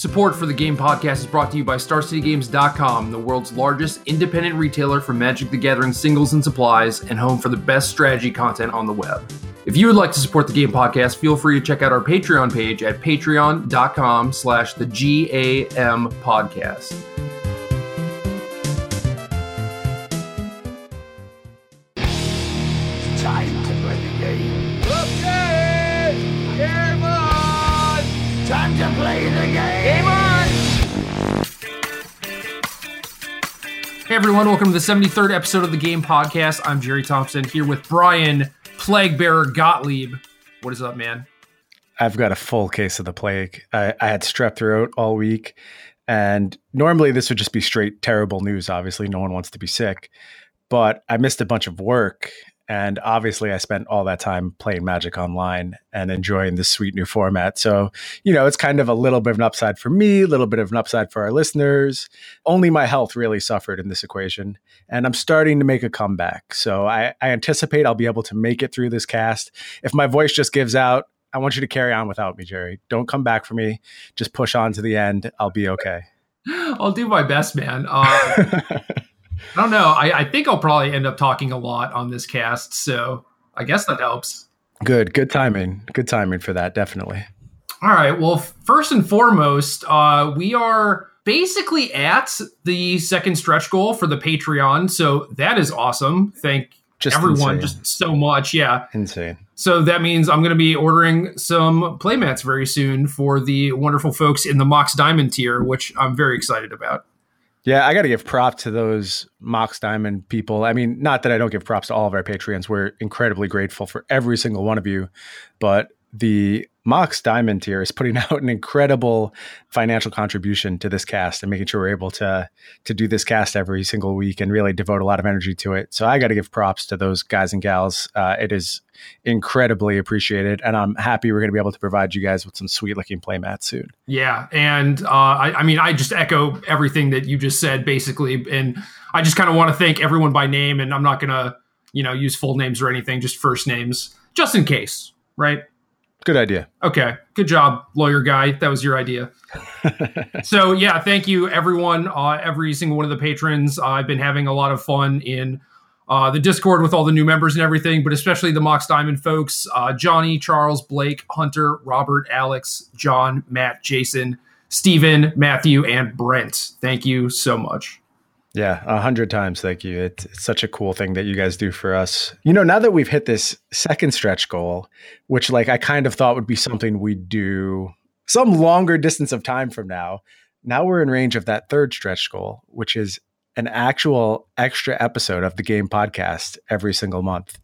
Support for the Game Podcast is brought to you by StarCityGames.com, the world's largest independent retailer for Magic the Gathering singles and supplies, and home for the best strategy content on the web. If you would like to support the Game Podcast, feel free to check out our Patreon page at patreon.com slash the GAM podcast. Everyone, welcome to the 73rd episode of the Game Podcast. I'm Jerry Thompson here with Brian Plague Bearer Gottlieb. What is up, man? I've got a full case of the plague. I, I had strep throat all week, and normally this would just be straight terrible news. Obviously, no one wants to be sick, but I missed a bunch of work, and obviously, I spent all that time playing Magic Online and enjoying this sweet new format. So, you know, it's kind of a little bit of an upside for me, a little bit of an upside for our listeners. Only my health really suffered in this equation, and I'm starting to make a comeback. So, I, I anticipate I'll be able to make it through this cast. If my voice just gives out, I want you to carry on without me, Jerry. Don't come back for me. Just push on to the end. I'll be okay. I'll do my best, man. Uh, I don't know. I, I think I'll probably end up talking a lot on this cast, so I guess that helps. Good, good timing. Good timing for that, definitely. All right. Well, first and foremost, uh, we are basically at the second stretch goal for the Patreon, so that is awesome. Thank Just everyone insane. just so much. Yeah. Insane. So that means I'm going to be ordering some playmats very soon for the wonderful folks in the Mox Diamond tier, which I'm very excited about. Yeah, I got to give props to those Mox Diamond people. I mean, not that I don't give props to all of our Patreons. We're incredibly grateful for every single one of you. But the Mox Diamond tier is putting out an incredible financial contribution to this cast and making sure we're able to to do this cast every single week and really devote a lot of energy to it. So I got to give props to those guys and gals. Uh, it is incredibly appreciated, and I'm happy we're going to be able to provide you guys with some sweet looking playmats soon. Yeah, and uh, I, I mean, I just echo everything that you just said, basically, and I just kind of want to thank everyone by name, and I'm not gonna, you know, use full names or anything, just first names, just in case, right? Good idea. Okay, good job, lawyer guy. That was your idea. so yeah, thank you everyone, uh, every single one of the patrons. Uh, I've been having a lot of fun in uh, the Discord with all the new members and everything, but especially the Mox Diamond folks: uh, Johnny, Charles, Blake, Hunter, Robert, Alex, John, Matt, Jason, Stephen, Matthew, and Brent. Thank you so much. Yeah, a hundred times. Thank you. It's, it's such a cool thing that you guys do for us. You know, now that we've hit this second stretch goal, which like I kind of thought would be something we'd do some longer distance of time from now. Now we're in range of that third stretch goal, which is an actual extra episode of the game podcast every single month.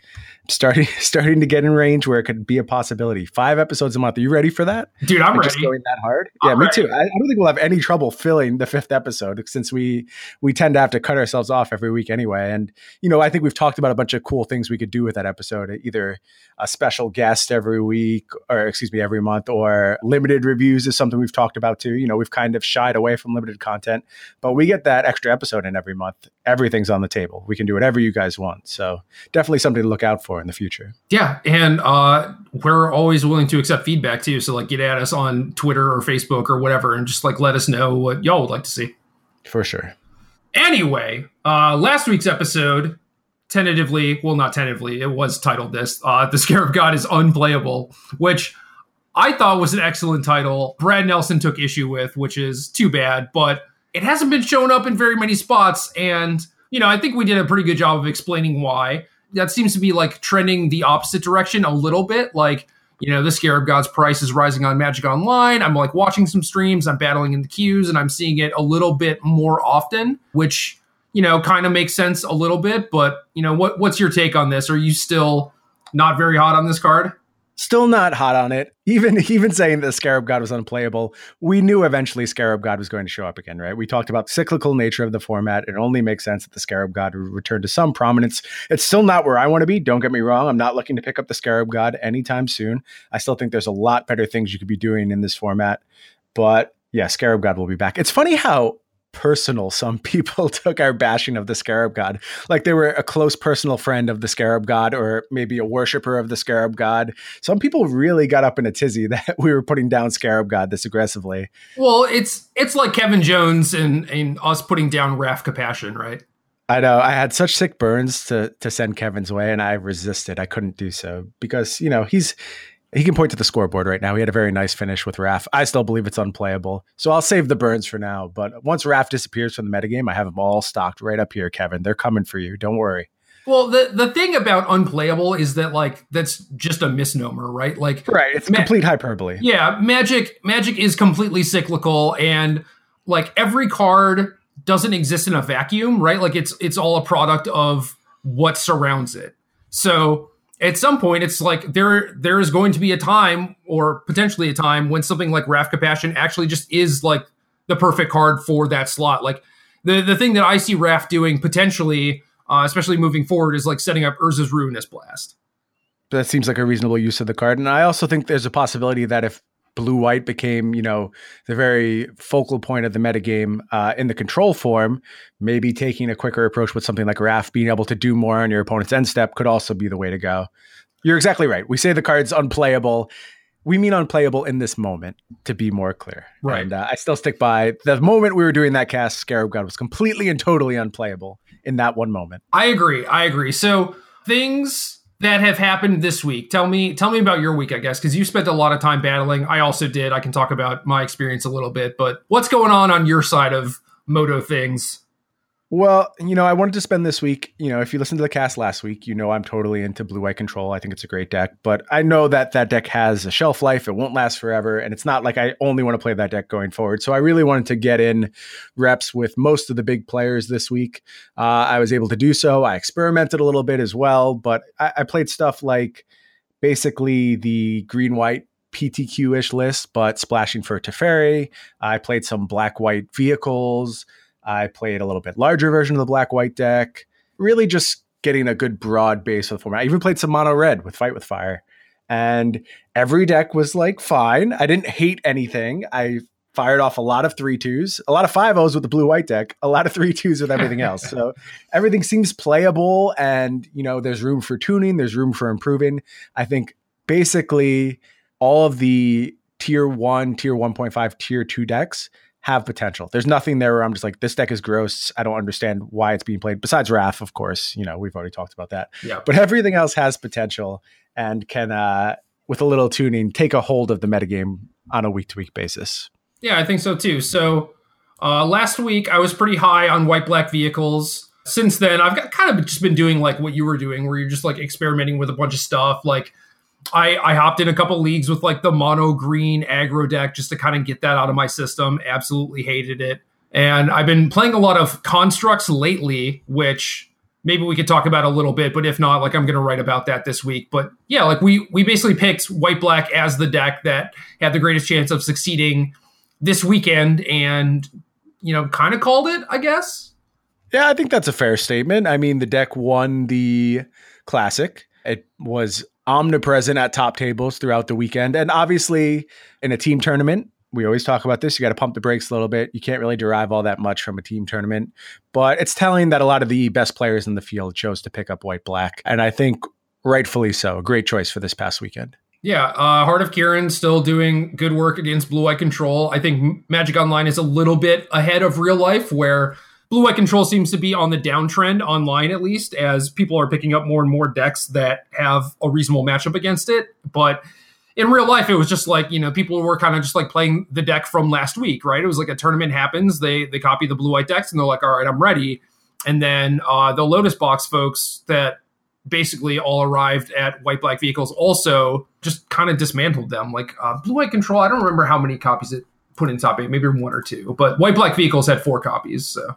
Starting starting to get in range where it could be a possibility. Five episodes a month. Are you ready for that? Dude, I'm And ready. Just going that hard? I'm yeah, me ready. too. I, I don't think we'll have any trouble filling the fifth episode since we we tend to have to cut ourselves off every week anyway. And you know, I think we've talked about a bunch of cool things we could do with that episode. Either a special guest every week, or excuse me, every month, or limited reviews is something we've talked about too. You know, we've kind of shied away from limited content, but we get that extra episode in every month. Everything's on the table. We can do whatever you guys want. So definitely something to look out for in the future. Yeah, and uh, we're always willing to accept feedback too. So like, get at us on Twitter or Facebook or whatever, and just like let us know what y'all would like to see. For sure. Anyway, uh, last week's episode, tentatively, well, not tentatively, it was titled this. Uh, the of God is unplayable, which I thought was an excellent title. Brad Nelson took issue with, which is too bad, but it hasn't been shown up in very many spots, and you know, I think we did a pretty good job of explaining why. That seems to be like trending the opposite direction a little bit. Like, you know, the Scarab God's price is rising on Magic Online. I'm like watching some streams, I'm battling in the queues, and I'm seeing it a little bit more often, which, you know, kind of makes sense a little bit. But, you know, what what's your take on this? Are you still not very hot on this card? Still not hot on it. Even even saying that Scarab God was unplayable, we knew eventually Scarab God was going to show up again, right? We talked about the cyclical nature of the format. It only makes sense that the Scarab God would return to some prominence. It's still not where I want to be. Don't get me wrong. I'm not looking to pick up the Scarab God anytime soon. I still think there's a lot better things you could be doing in this format. But yeah, Scarab God will be back. It's funny how personal some people took our bashing of the Scarab God. Like they were a close personal friend of the Scarab God or maybe a worshiper of the Scarab God. Some people really got up in a tizzy that we were putting down Scarab God this aggressively. Well, it's it's like Kevin Jones and, and us putting down Raff Capashen, right? I know I had such sick burns to to send Kevin's way, and I resisted. I couldn't do so because you know he's he can point to the scoreboard right now. He had a very nice finish with Raff. I still believe it's unplayable. So I'll save the burns for now. But once Raff disappears from the metagame, I have them all stocked right up here, Kevin. They're coming for you. Don't worry. Well, the the thing about unplayable is that like that's just a misnomer, right? Like Right. It's ma- complete hyperbole. Yeah, magic magic is completely cyclical and like every card doesn't exist in a vacuum, right? Like it's it's all a product of what surrounds it. So at some point it's like there there is going to be a time or potentially a time when something like Raff Capashen actually just is like the perfect card for that slot. Like the the thing that I see Raf doing potentially, uh, especially moving forward, is like setting up Urza's Ruinous Blast. That seems like a reasonable use of the card, and I also think there's a possibility that if blue white became you know the very focal point of the metagame uh, in the control form maybe taking a quicker approach with something like Raff being able to do more on your opponent's end step could also be the way to go you're exactly right we say the card's unplayable we mean unplayable in this moment to be more clear Right. and uh, i still stick by the moment we were doing that cast scarab god was completely and totally unplayable in that one moment I agree. I agree. So things that have happened this week. Tell me, tell me about your week, I guess, because you spent a lot of time battling. I also did. I can talk about my experience a little bit, but what's going on on your side of MODO things? Well, you know, I wanted to spend this week, you know, if you listened to the cast last week, you know I'm totally into Blue White Control. I think it's a great deck, but I know that that deck has a shelf life. It won't last forever, and it's not like I only want to play that deck going forward. So I really wanted to get in reps with most of the big players this week. Uh, I was able to do so. I experimented a little bit as well, but I, I played stuff like basically the green white PTQ ish list, but splashing for Teferi. I played some black white vehicles. I played a little bit larger version of the black white deck. Really just getting a good broad base of the format. I even played some mono red with Fight with Fire. And every deck was like fine. I didn't hate anything. I fired off a lot of three twos, a lot of five O's with the blue white deck, a lot of three twos with everything else. so everything seems playable and you know, there's room for tuning, there's room for improving. I think basically all of the tier one, tier 1.5, tier two decks have potential. There's nothing there where I'm just like, this deck is gross. I don't understand why it's being played. Besides Wrath, of course, you know, we've already talked about that. Yeah. But everything else has potential and can, uh, with a little tuning, take a hold of the metagame on a week to week basis. Yeah, I think so too. So uh, last week I was pretty high on white black vehicles. Since then, I've got kind of just been doing like what you were doing, where you're just like experimenting with a bunch of stuff. Like I, I hopped in a couple leagues with like the mono green aggro deck just to kind of get that out of my system. Absolutely hated it. And I've been playing a lot of constructs lately, which maybe we could talk about a little bit, but if not, like I'm going to write about that this week. But yeah, like we we basically picked white black as the deck that had the greatest chance of succeeding this weekend, and you know, kind of called it, I guess. Yeah, I think that's a fair statement. I mean, the deck won the classic. It was omnipresent at top tables throughout the weekend. And obviously, in a team tournament, we always talk about this. You got to pump the brakes a little bit. You can't really derive all that much from a team tournament, but it's telling that a lot of the best players in the field chose to pick up white black. And I think rightfully so. A great choice for this past weekend. Yeah, uh, Heart of Kiran still doing good work against Blue Eye Control. I think Magic Online is a little bit ahead of real life, where Blue White Control seems to be on the downtrend online, at least, as people are picking up more and more decks that have a reasonable matchup against it. But in real life, it was just like you know people were kind of just like playing the deck from last week, right? It was like a tournament happens, they they copy the blue white decks, and they're like, all right, I'm ready. And then uh, the Lotus Box folks that basically all arrived at white black vehicles also just kind of dismantled them. Like uh, blue white control, I don't remember how many copies it put in top eight, maybe one or two, but white black vehicles had four copies. So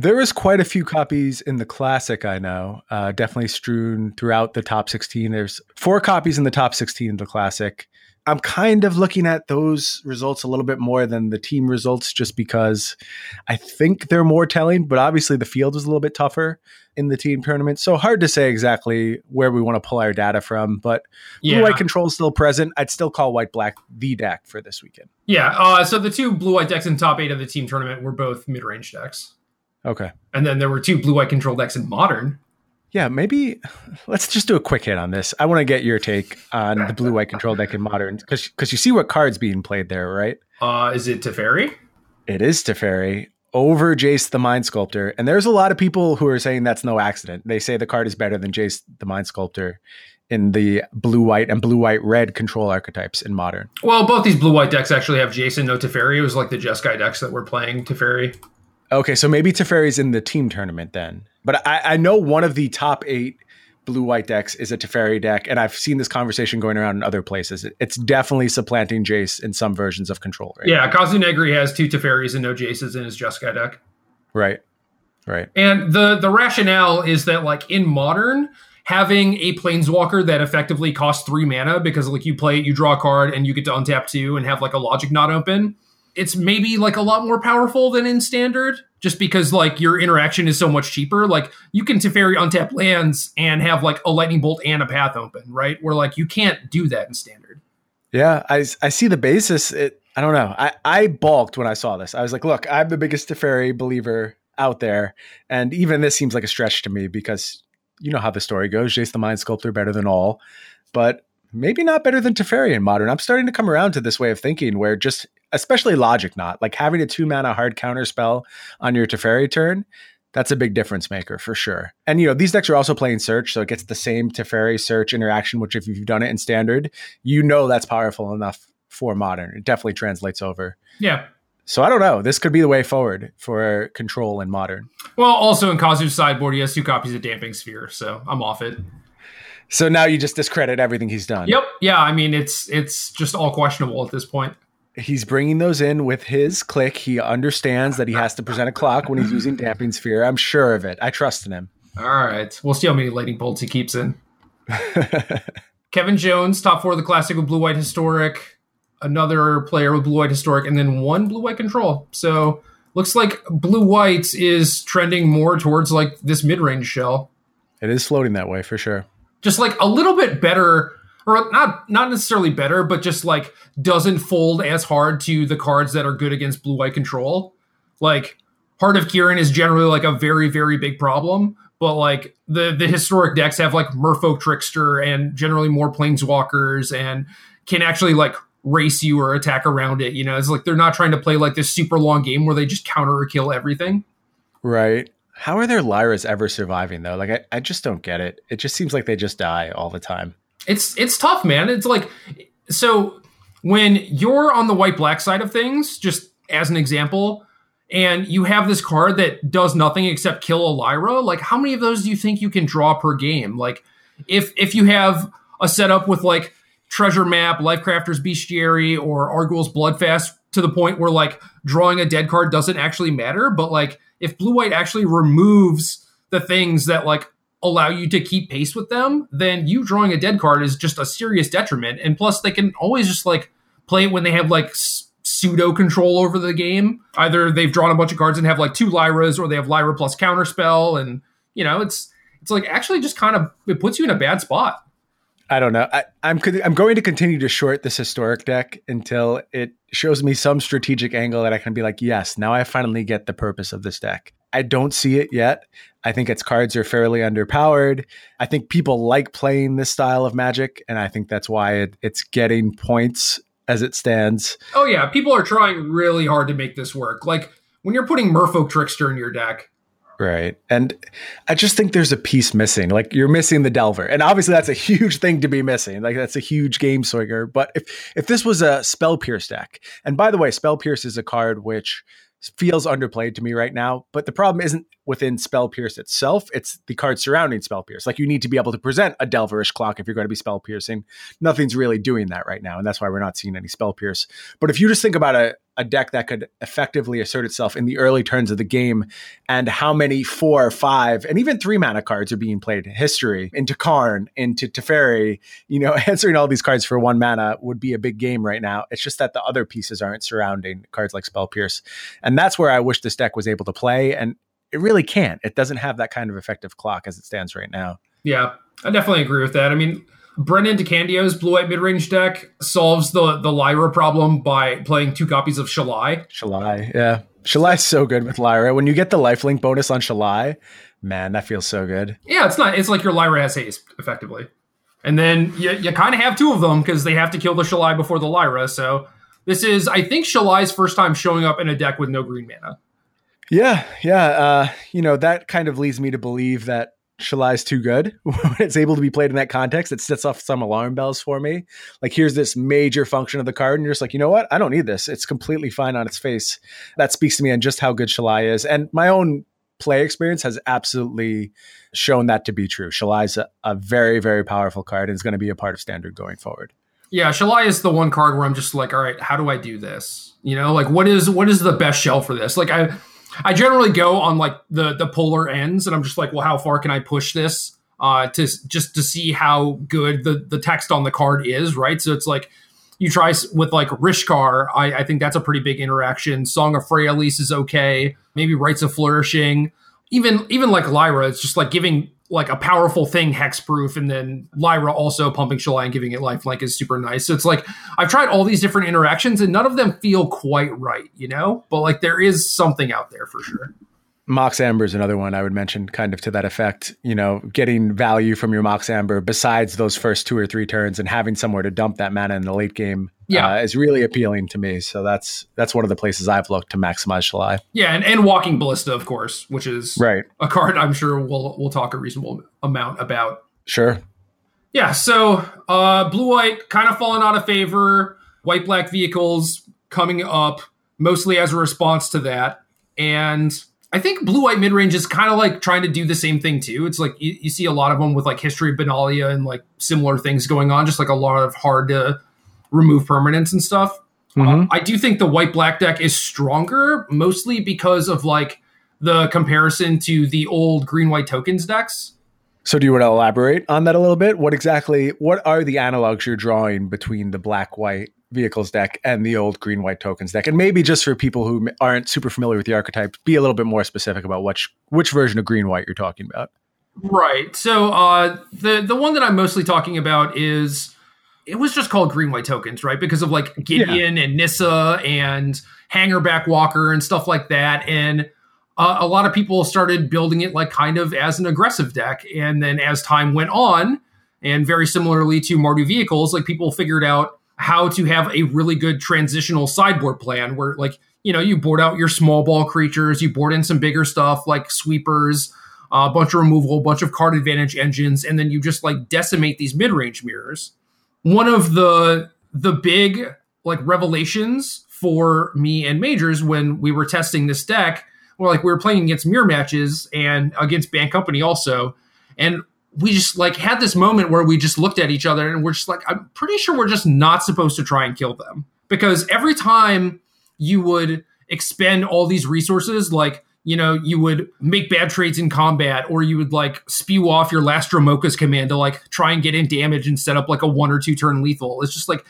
There was quite a few copies in the classic, I know. Uh, definitely strewn throughout the top 16. There's four copies in the top 16 of the classic. I'm kind of looking at those results a little bit more than the team results just because I think they're more telling, but obviously the field was a little bit tougher in the team tournament. So hard to say exactly where we want to pull our data from, but Yeah. blue white control is still present. I'd still call white black the deck for this weekend. Yeah. Uh, so the two blue white decks in top eight of the team tournament were both mid range decks. Okay. And then there were two blue white control decks in modern. Yeah, maybe let's just do a quick hit on this. I want to get your take on the blue white control deck in modern because because you see what cards being played there, right? Uh, is it Teferi? It is Teferi over Jace the Mind Sculptor. And there's a lot of people who are saying that's no accident. They say the card is better than Jace the Mind Sculptor in the blue white and blue white red control archetypes in modern. Well, both these blue white decks actually have Jason, no Teferi. It was like the Jeskai decks that were playing Teferi. Okay, so maybe Teferi's in the team tournament then. But I, I know one of the top eight blue white decks is a Teferi deck, and I've seen this conversation going around in other places. It's definitely supplanting Jace in some versions of control, right? Yeah, Kazu Negri has two Teferis and no Jaces in his Jeskai deck. Right. Right. And the the rationale is that like in modern, having a planeswalker that effectively costs three mana because like you play it, you draw a card, and you get to untap two and have like a Logic Knot open. It's maybe like a lot more powerful than in standard, just because like your interaction is so much cheaper. Like you can Teferi untap lands and have like a lightning bolt and a path open, right? Where like you can't do that in standard. Yeah, I, I see the basis. It, I don't know. I, I balked when I saw this. I was like, look, I'm the biggest Teferi believer out there. And even this seems like a stretch to me because you know how the story goes. Jace the Mind Sculptor better than all, but maybe not better than Teferi in modern. I'm starting to come around to this way of thinking where just, especially Logic Knot, like having a two mana hard counter spell on your Teferi turn, that's a big difference maker for sure. And you know, these decks are also playing search, so it gets the same Teferi search interaction, which if you've done it in standard, you know that's powerful enough for modern. It definitely translates over. Yeah. So I don't know. This could be the way forward for control in modern. Well, also in Kazu's sideboard, he has two copies of Damping Sphere, so I'm off it. So now you just discredit everything he's done. Yep. Yeah. I mean, it's it's just all questionable at this point. He's bringing those in with his click. He understands that he has to present a clock when he's using damping sphere. I'm sure of it. I trust in him. All right. We'll see how many lightning bolts he keeps in. Kevin Jones, top four of the classic with blue white historic. Another player with blue white historic, and then one blue white control. So looks like blue white is trending more towards like this mid range shell. It is floating that way for sure. Just like a little bit better, or not not necessarily better, but just like doesn't fold as hard to the cards that are good against blue white control. Like Heart of Kiran is generally like a very, very big problem. But like the the historic decks have like Merfolk Trickster and generally more planeswalkers and can actually like race you or attack around it. You know, it's like they're not trying to play like this super long game where they just counter or kill everything. Right. How are their Lyras ever surviving though? Like I, I just don't get it. It just seems like they just die all the time. It's it's tough, man. It's like so when you're on the white black side of things, just as an example, and you have this card that does nothing except kill a Lyra, like how many of those do you think you can draw per game? Like if if you have a setup with like treasure map, Lifecrafter's Bestiary, or Arguel's Blood Fast to the point where like drawing a dead card doesn't actually matter, but like if blue white actually removes the things that like allow you to keep pace with them, then you drawing a dead card is just a serious detriment. And plus, they can always just like play it when they have like pseudo control over the game. Either they've drawn a bunch of cards and have like two Lyras, or they have Lyra plus counterspell, and you know it's it's like actually just kind of it puts you in a bad spot. I don't know. I, I'm I'm going to continue to short this historic deck until it shows me some strategic angle that I can be like, yes, now I finally get the purpose of this deck. I don't see it yet. I think its cards are fairly underpowered. I think people like playing this style of magic, and I think that's why it, it's getting points as it stands. Oh yeah, people are trying really hard to make this work. Like when you're putting Merfolk Trickster in your deck, Right. And I just think there's a piece missing. Like you're missing the Delver. And obviously that's a huge thing to be missing. Like that's a huge game swinger. But if if this was a Spell Pierce deck, and by the way, Spell Pierce is a card which feels underplayed to me right now. But the problem isn't within Spell Pierce itself. It's the card surrounding Spell Pierce. Like you need to be able to present a Delverish clock if you're going to be spell piercing. Nothing's really doing that right now, and that's why we're not seeing any Spell Pierce. But if you just think about a a deck that could effectively assert itself in the early turns of the game and how many four, five, and even three mana cards are being played. History into Karn, into Teferi, you know, answering all these cards for one mana would be a big game right now. It's just that the other pieces aren't surrounding cards like Spell Pierce. And that's where I wish this deck was able to play. And it really can't. It doesn't have that kind of effective clock as it stands right now. Yeah, I definitely agree with that. I mean, Brennan DeCandio's blue white mid range deck solves the the Lyra problem by playing two copies of Shalai. Shalai, yeah. Shalai's so good with Lyra. When you get the lifelink bonus on Shalai, man, that feels so good. Yeah, it's not. It's like your Lyra has haste effectively, and then you you kind of have two of them because they have to kill the Shalai before the Lyra. So this is, I think, Shalai's first time showing up in a deck with no green mana. Yeah, yeah. Uh, you know that kind of leads me to believe that Shalai's too good when it's able to be played in that context. It sets off some alarm bells for me. Like here's this major function of the card, and you're just like, you know what? I don't need this. It's completely fine on its face. That speaks to me on just how good Shalai is, and my own play experience has absolutely shown that to be true. Shalai's a, a very, very powerful card and is going to be a part of standard going forward. Yeah, Shalai is the one card where I'm just like, all right, how do I do this? You know, like what is what is the best shell for this? Like I I generally go on like the the polar ends, and I'm just like, well, how far can I push this uh, to just to see how good the the text on the card is, right? So it's like you try with like Rishkar, I, I think that's a pretty big interaction. Song of Freyalise is okay. Maybe Rites of Flourishing. Even even like Lyra, it's just like giving like a powerful thing hexproof and then lyra also pumping shalai and giving it lifelink is super nice. So it's like i've tried all these different interactions and none of them feel quite right you know? But like there is something out there for sure Mox Amber is another one I would mention, kind of to that effect. You know, getting value from your Mox Amber besides those first two or three turns, and having somewhere to dump that mana in the late game, yeah. Uh, is really appealing to me. So that's that's one of the places I've looked to maximize Shalai. Yeah, and, and Walking Ballista, of course, which is right a card I'm sure we'll we'll talk a reasonable amount about. Sure. Yeah. So uh, blue white kind of falling out of favor. White black vehicles coming up mostly as a response to that, and I think blue white mid range is kind of like trying to do the same thing too. It's like you, you, see a lot of them with like history of Benalia and like similar things going on, just like a lot of hard to remove permanents and stuff. Mm-hmm. Uh, I do think the white black deck is stronger, mostly because of like the comparison to the old green white tokens decks. So, do you want to elaborate on that a little bit? What exactly? What are the analogs you're drawing between the black white vehicles deck and the old green white tokens deck and maybe just for people who aren't super familiar with the archetype be a little bit more specific about which which version of green white you're talking about. Right. So uh the the one that i'm mostly talking about is it was just called green white tokens right? Because of like gideon yeah. and nissa and hangerback walker and stuff like that. And uh, a lot of people started building it like kind of as an aggressive deck. And then as time went on and very similarly to mardu vehicles like people figured out how to have a really good transitional sideboard plan where like you know you board out your small ball creatures you board in some bigger stuff like sweepers a bunch of removal a bunch of card advantage engines and then you just like decimate these mid-range mirrors. One of the the big like revelations for me and majors when we were testing this deck or like we were playing against mirror matches and against Bant Company also and we just like had this moment where we just looked at each other and we're just like, I'm pretty sure we're just not supposed to try and kill them because every time you would expend all these resources, like you know, you would make bad trades in combat, or you would like spew off your last Dromoka's command to like try and get in damage and set up like a one or two turn lethal. It's just like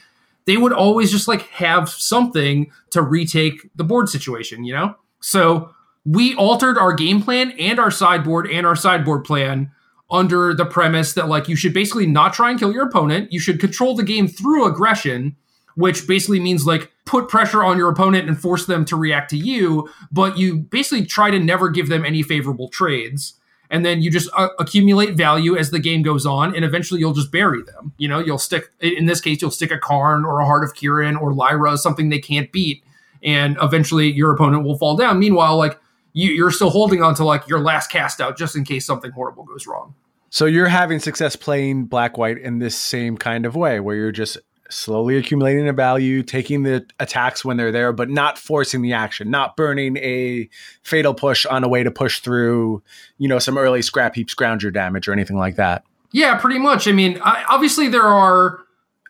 they would always just like have something to retake the board situation, you know? So we altered our game plan and our sideboard and our sideboard plan under the premise that like you should basically not try and kill your opponent. You should control the game through aggression, which basically means like put pressure on your opponent and force them to react to you, but you basically try to never give them any favorable trades. And then you just uh, accumulate value as the game goes on, and eventually you'll just bury them. You know, you'll stick, in this case, you'll stick a Karn or a Heart of Kiran or Lyra, something they can't beat, and eventually your opponent will fall down. Meanwhile, like you, you're still holding on to like your last cast out just in case something horrible goes wrong. So you're having success playing black white in this same kind of way, where you're just slowly accumulating a value, taking the attacks when they're there, but not forcing the action, not burning a fatal push on a way to push through, you know, some early scrap heap scrounger damage or anything like that. Yeah, pretty much. I mean, I, obviously there are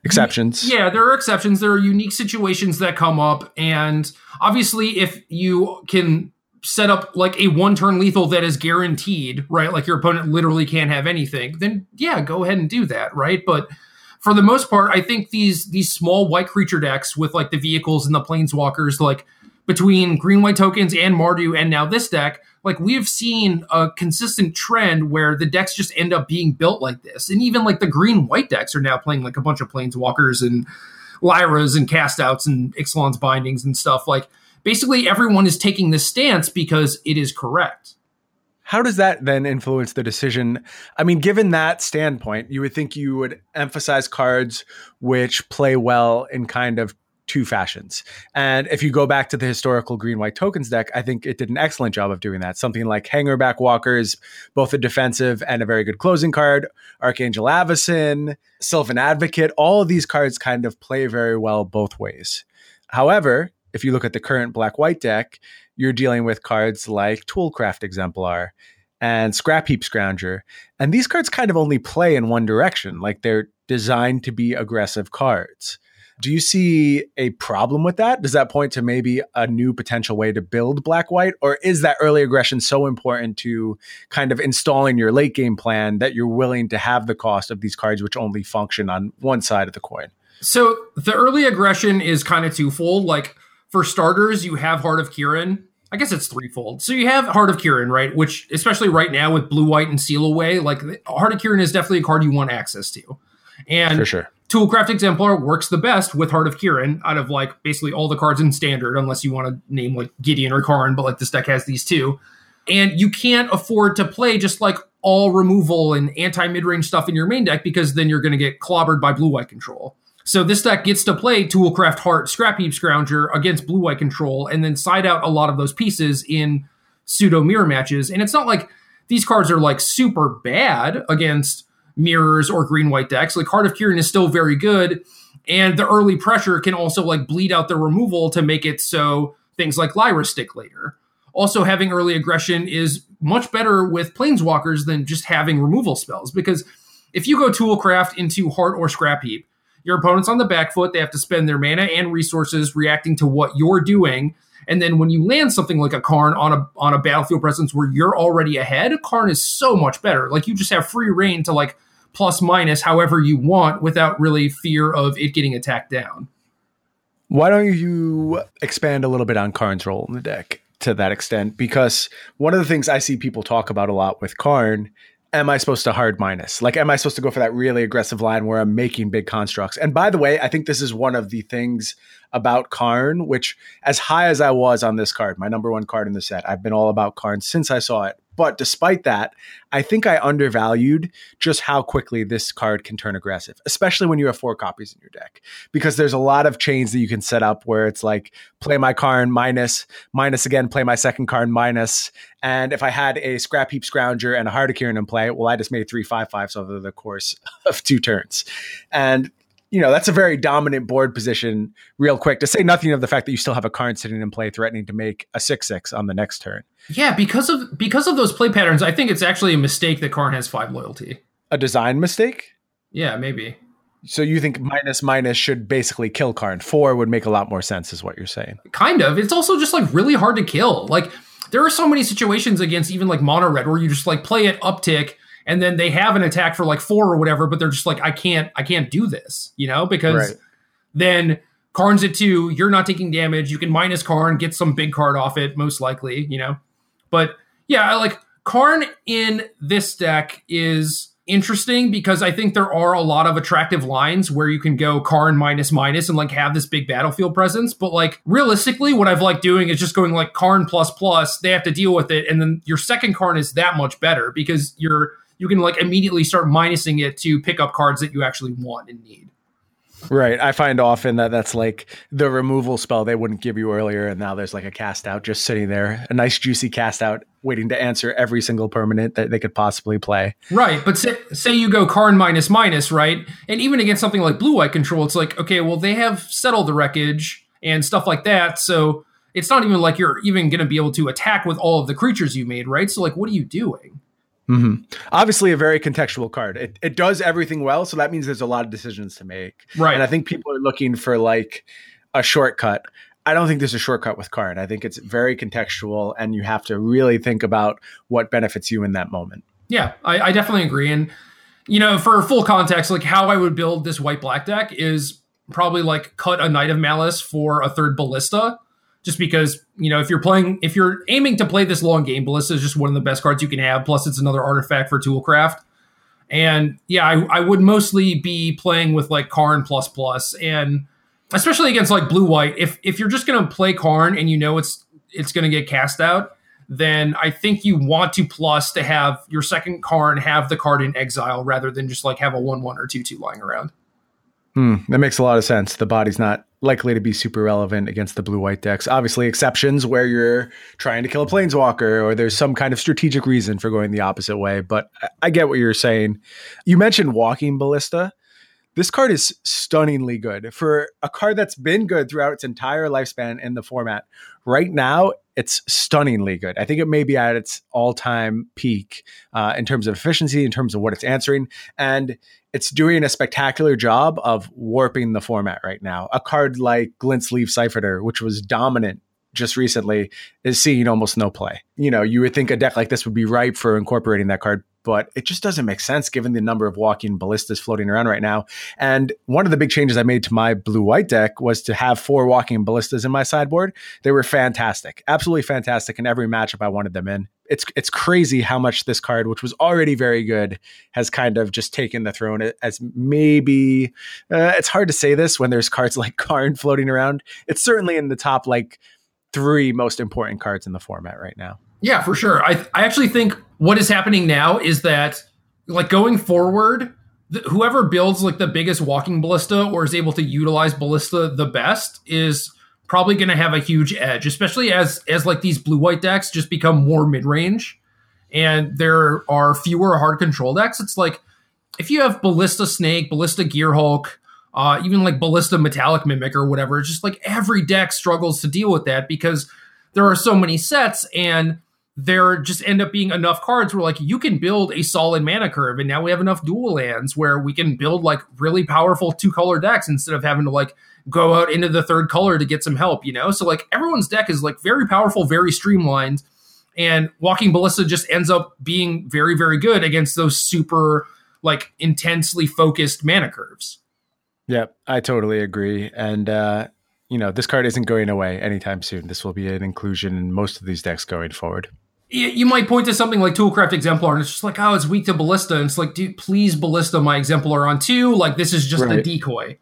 exceptions. Yeah, there are exceptions. There are unique situations that come up, and obviously, if you can set up like a one turn lethal that is guaranteed, right? Like your opponent literally can't have anything, then yeah, go ahead and do that, right? But for the most part, I think these these small white creature decks with like the vehicles and the planeswalkers, like between green white tokens and Mardu and now this deck, like we have seen a consistent trend where the decks just end up being built like this. And even like the green white decks are now playing like a bunch of planeswalkers and Lyras and castouts and Ixalan's bindings and stuff. Like basically everyone is taking this stance because it is correct. How does that then influence the decision? I mean, given that standpoint, you would think you would emphasize cards which play well in kind of two fashions. And if you go back to the historical green white tokens deck, I think it did an excellent job of doing that. Something like Hangerback Walkers, both a defensive and a very good closing card, Archangel Avacyn, Sylvan Advocate, all of these cards kind of play very well both ways. However, if you look at the current black white deck, you're dealing with cards like Toolcraft Exemplar and Scrap Heap Scrounger. And these cards kind of only play in one direction, like they're designed to be aggressive cards. Do you see a problem with that? Does that point to maybe a new potential way to build black white? Or is that early aggression so important to kind of installing your late game plan that you're willing to have the cost of these cards, which only function on one side of the coin? So the early aggression is kind of twofold. Like for starters, you have Heart of Kiran. I guess it's threefold. So you have Heart of Kiran, right? Which, especially right now with blue, white, and seal away, like Heart of Kiran is definitely a card you want access to. And For sure. Toolcraft Exemplar works the best with Heart of Kiran out of like basically all the cards in standard, unless you want to name like Gideon or Karn, but like this deck has these two. And you can't afford to play just like all removal and anti mid range stuff in your main deck because then you're going to get clobbered by blue white control. So this deck gets to play Toolcraft Heart Scrap Heap Scrounger against blue white control and then side out a lot of those pieces in pseudo mirror matches. And it's not like these cards are like super bad against mirrors or green white decks. Like Heart of Kiran is still very good, and the early pressure can also like bleed out the removal to make it so things like Lyra stick later. Also, having early aggression is much better with planeswalkers than just having removal spells because if you go Toolcraft into Heart or Scrap Heap, your opponent's on the back foot. They have to spend their mana and resources reacting to what you're doing. And then when you land something like a Karn on a on a battlefield presence where you're already ahead, Karn is so much better. Like you just have free reign to like plus minus however you want without really fear of it getting attacked down. Why don't you expand a little bit on Karn's role in the deck to that extent? Because one of the things I see people talk about a lot with Karn, am I supposed to hard minus? Like, am I supposed to go for that really aggressive line where I'm making big constructs? And by the way, I think this is one of the things about Karn, which as high as I was on this card, my number one card in the set, I've been all about Karn since I saw it. But despite that, I think I undervalued just how quickly this card can turn aggressive, especially when you have four copies in your deck. Because there's a lot of chains that you can set up where it's like play my Karn minus, minus again, play my second Karn minus. And if I had a Scrap Heap Scrounger and a Heart of Kiran in play, well, I just made three five fives over the course of two turns. And you know, that's a very dominant board position, real quick, to say nothing of the fact that you still have a Karn sitting in play threatening to make a 6 6 on the next turn. Yeah, because of because of those play patterns, I think it's actually a mistake that Karn has five loyalty. A design mistake? Yeah, maybe. So you think minus minus should basically kill Karn? Four would make a lot more sense, is what you're saying. Kind of. It's also just like really hard to kill. Like there are so many situations against even like mono red where you just like play it uptick and then they have an attack for like four or whatever, but they're just like, I can't, I can't do this, you know, because Right. then Karn's at two, you're not taking damage. You can minus Karn, get some big card off it, most likely, you know. But yeah, I like Karn in this deck is interesting because I think there are a lot of attractive lines where you can go Karn minus minus and like have this big battlefield presence. But like realistically, what I've liked doing is just going like Karn plus plus. They have to deal with it, and then your second Karn is that much better because you're you can like immediately start minusing it to pick up cards that you actually want and need. Right. I find often that that's like the removal spell they wouldn't give you earlier. And now there's like a cast out just sitting there, a nice juicy cast out waiting to answer every single permanent that they could possibly play. Right. But say, say you go Karn minus minus, right? And even against something like blue white control, it's like, okay, well, they have settled the wreckage and stuff like that. So it's not even like you're even going to be able to attack with all of the creatures you made, right? So, like, what are you doing? Mm-hmm. Obviously, a very contextual card. It, it does everything well, so that means there's a lot of decisions to make. Right. And I think people are looking for like a shortcut. I don't think there's a shortcut with card. I think it's very contextual, and you have to really think about what benefits you in that moment. Yeah, I, I definitely agree. And you know, for full context, like how I would build this white black deck is probably like cut a Knight of Malice for a third Ballista just because you know if you're playing if you're aiming to play this long game ballista is just one of the best cards you can have plus it's another artifact for toolcraft. And yeah I, I would mostly be playing with like karn plus plus and especially against like blue white if if you're just going to play karn and you know it's it's going to get cast out then i think you want to plus to have your second karn have the card in exile rather than just like have a 1-1 or 2-2 lying around Hmm, that makes a lot of sense. The body's not likely to be super relevant against the blue white decks. Obviously, exceptions where you're trying to kill a planeswalker or there's some kind of strategic reason for going the opposite way. But I get what you're saying. You mentioned walking ballista. This card is stunningly good for a card that's been good throughout its entire lifespan in the format. Right now, it's stunningly good. I think it may be at its all time peak uh, in terms of efficiency, in terms of what it's answering. And it's doing a spectacular job of warping the format right now. A card like Glint-Sleeve Siphoner, which was dominant just recently, is seeing almost no play. You know, you would think a deck like this would be ripe for incorporating that card, but it just doesn't make sense given the number of walking ballistas floating around right now. And one of the big changes I made to my blue white deck was to have four walking ballistas in my sideboard. They were fantastic, absolutely fantastic in every matchup I wanted them in. It's it's crazy how much this card, which was already very good, has kind of just taken the throne as maybe uh, it's hard to say this when there's cards like Karn floating around. It's certainly in the top like three most important cards in the format right now. Yeah, for sure. I I actually think what is happening now is that like going forward, th- whoever builds like the biggest walking ballista or is able to utilize ballista the best is probably going to have a huge edge, especially as as like these blue white decks just become more mid range, and there are fewer hard control decks. It's like if you have ballista snake, ballista gearhulk. Uh, even like ballista metallic mimic or whatever, it's just like every deck struggles to deal with that because there are so many sets and there just end up being enough cards where like you can build a solid mana curve and now we have enough dual lands where we can build like really powerful two color decks instead of having to like go out into the third color to get some help you know so like everyone's deck is like very powerful very streamlined and walking ballista just ends up being very very good against those super like intensely focused mana curves Yep, I totally agree. And uh, you know, this card isn't going away anytime soon. This will be an inclusion in most of these decks going forward. You might point to something like Toolcraft Exemplar, and it's just like, oh, it's weak to Ballista. And it's like, dude, please Ballista my Exemplar on two. Like, this is just Right. a decoy.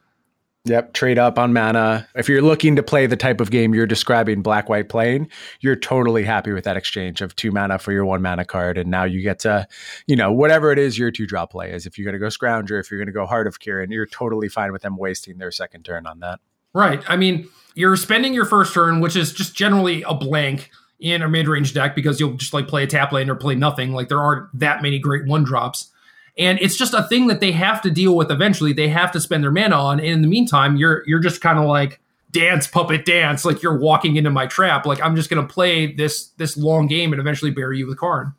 Yep, trade up on mana. If you're looking to play the type of game you're describing black white playing, you're totally happy with that exchange of two mana for your one mana card. And now you get to, you know, whatever it is your two drop play is. If you're going to go Scrounger, if you're going to go Heart of Kiran, you're totally fine with them wasting their second turn on that. Right. I mean, you're spending your first turn, which is just generally a blank in a mid range deck because you'll just like play a tap land or play nothing. Like, there aren't that many great one drops. And it's just a thing that they have to deal with eventually. They have to spend their mana on. And in the meantime, you're you're just kind of like dance, puppet dance, like you're walking into my trap. Like I'm just gonna play this this long game and eventually bury you with Karn.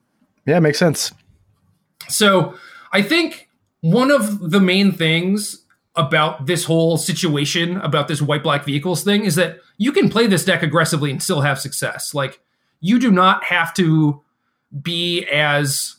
Yeah, makes sense. So I think one of the main things about this whole situation, about this white black vehicles thing, is that you can play this deck aggressively and still have success. Like you do not have to be as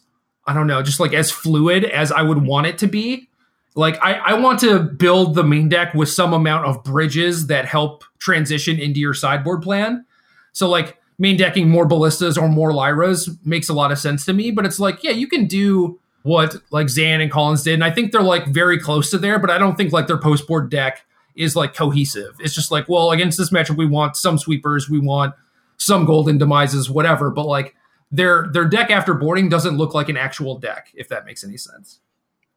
I don't know, just like as fluid as I would want it to be. Like I, I want to build the main deck with some amount of bridges that help transition into your sideboard plan. So like main decking more ballistas or more lyras makes a lot of sense to me. But it's like, yeah, you can do what like Zan and Collins did, and I think they're like very close to there. But I don't think like their post board deck is like cohesive. It's just like, well, against this matchup, we want some sweepers, we want some golden demises, whatever. But like their their deck after boarding doesn't look like an actual deck, if that makes any sense.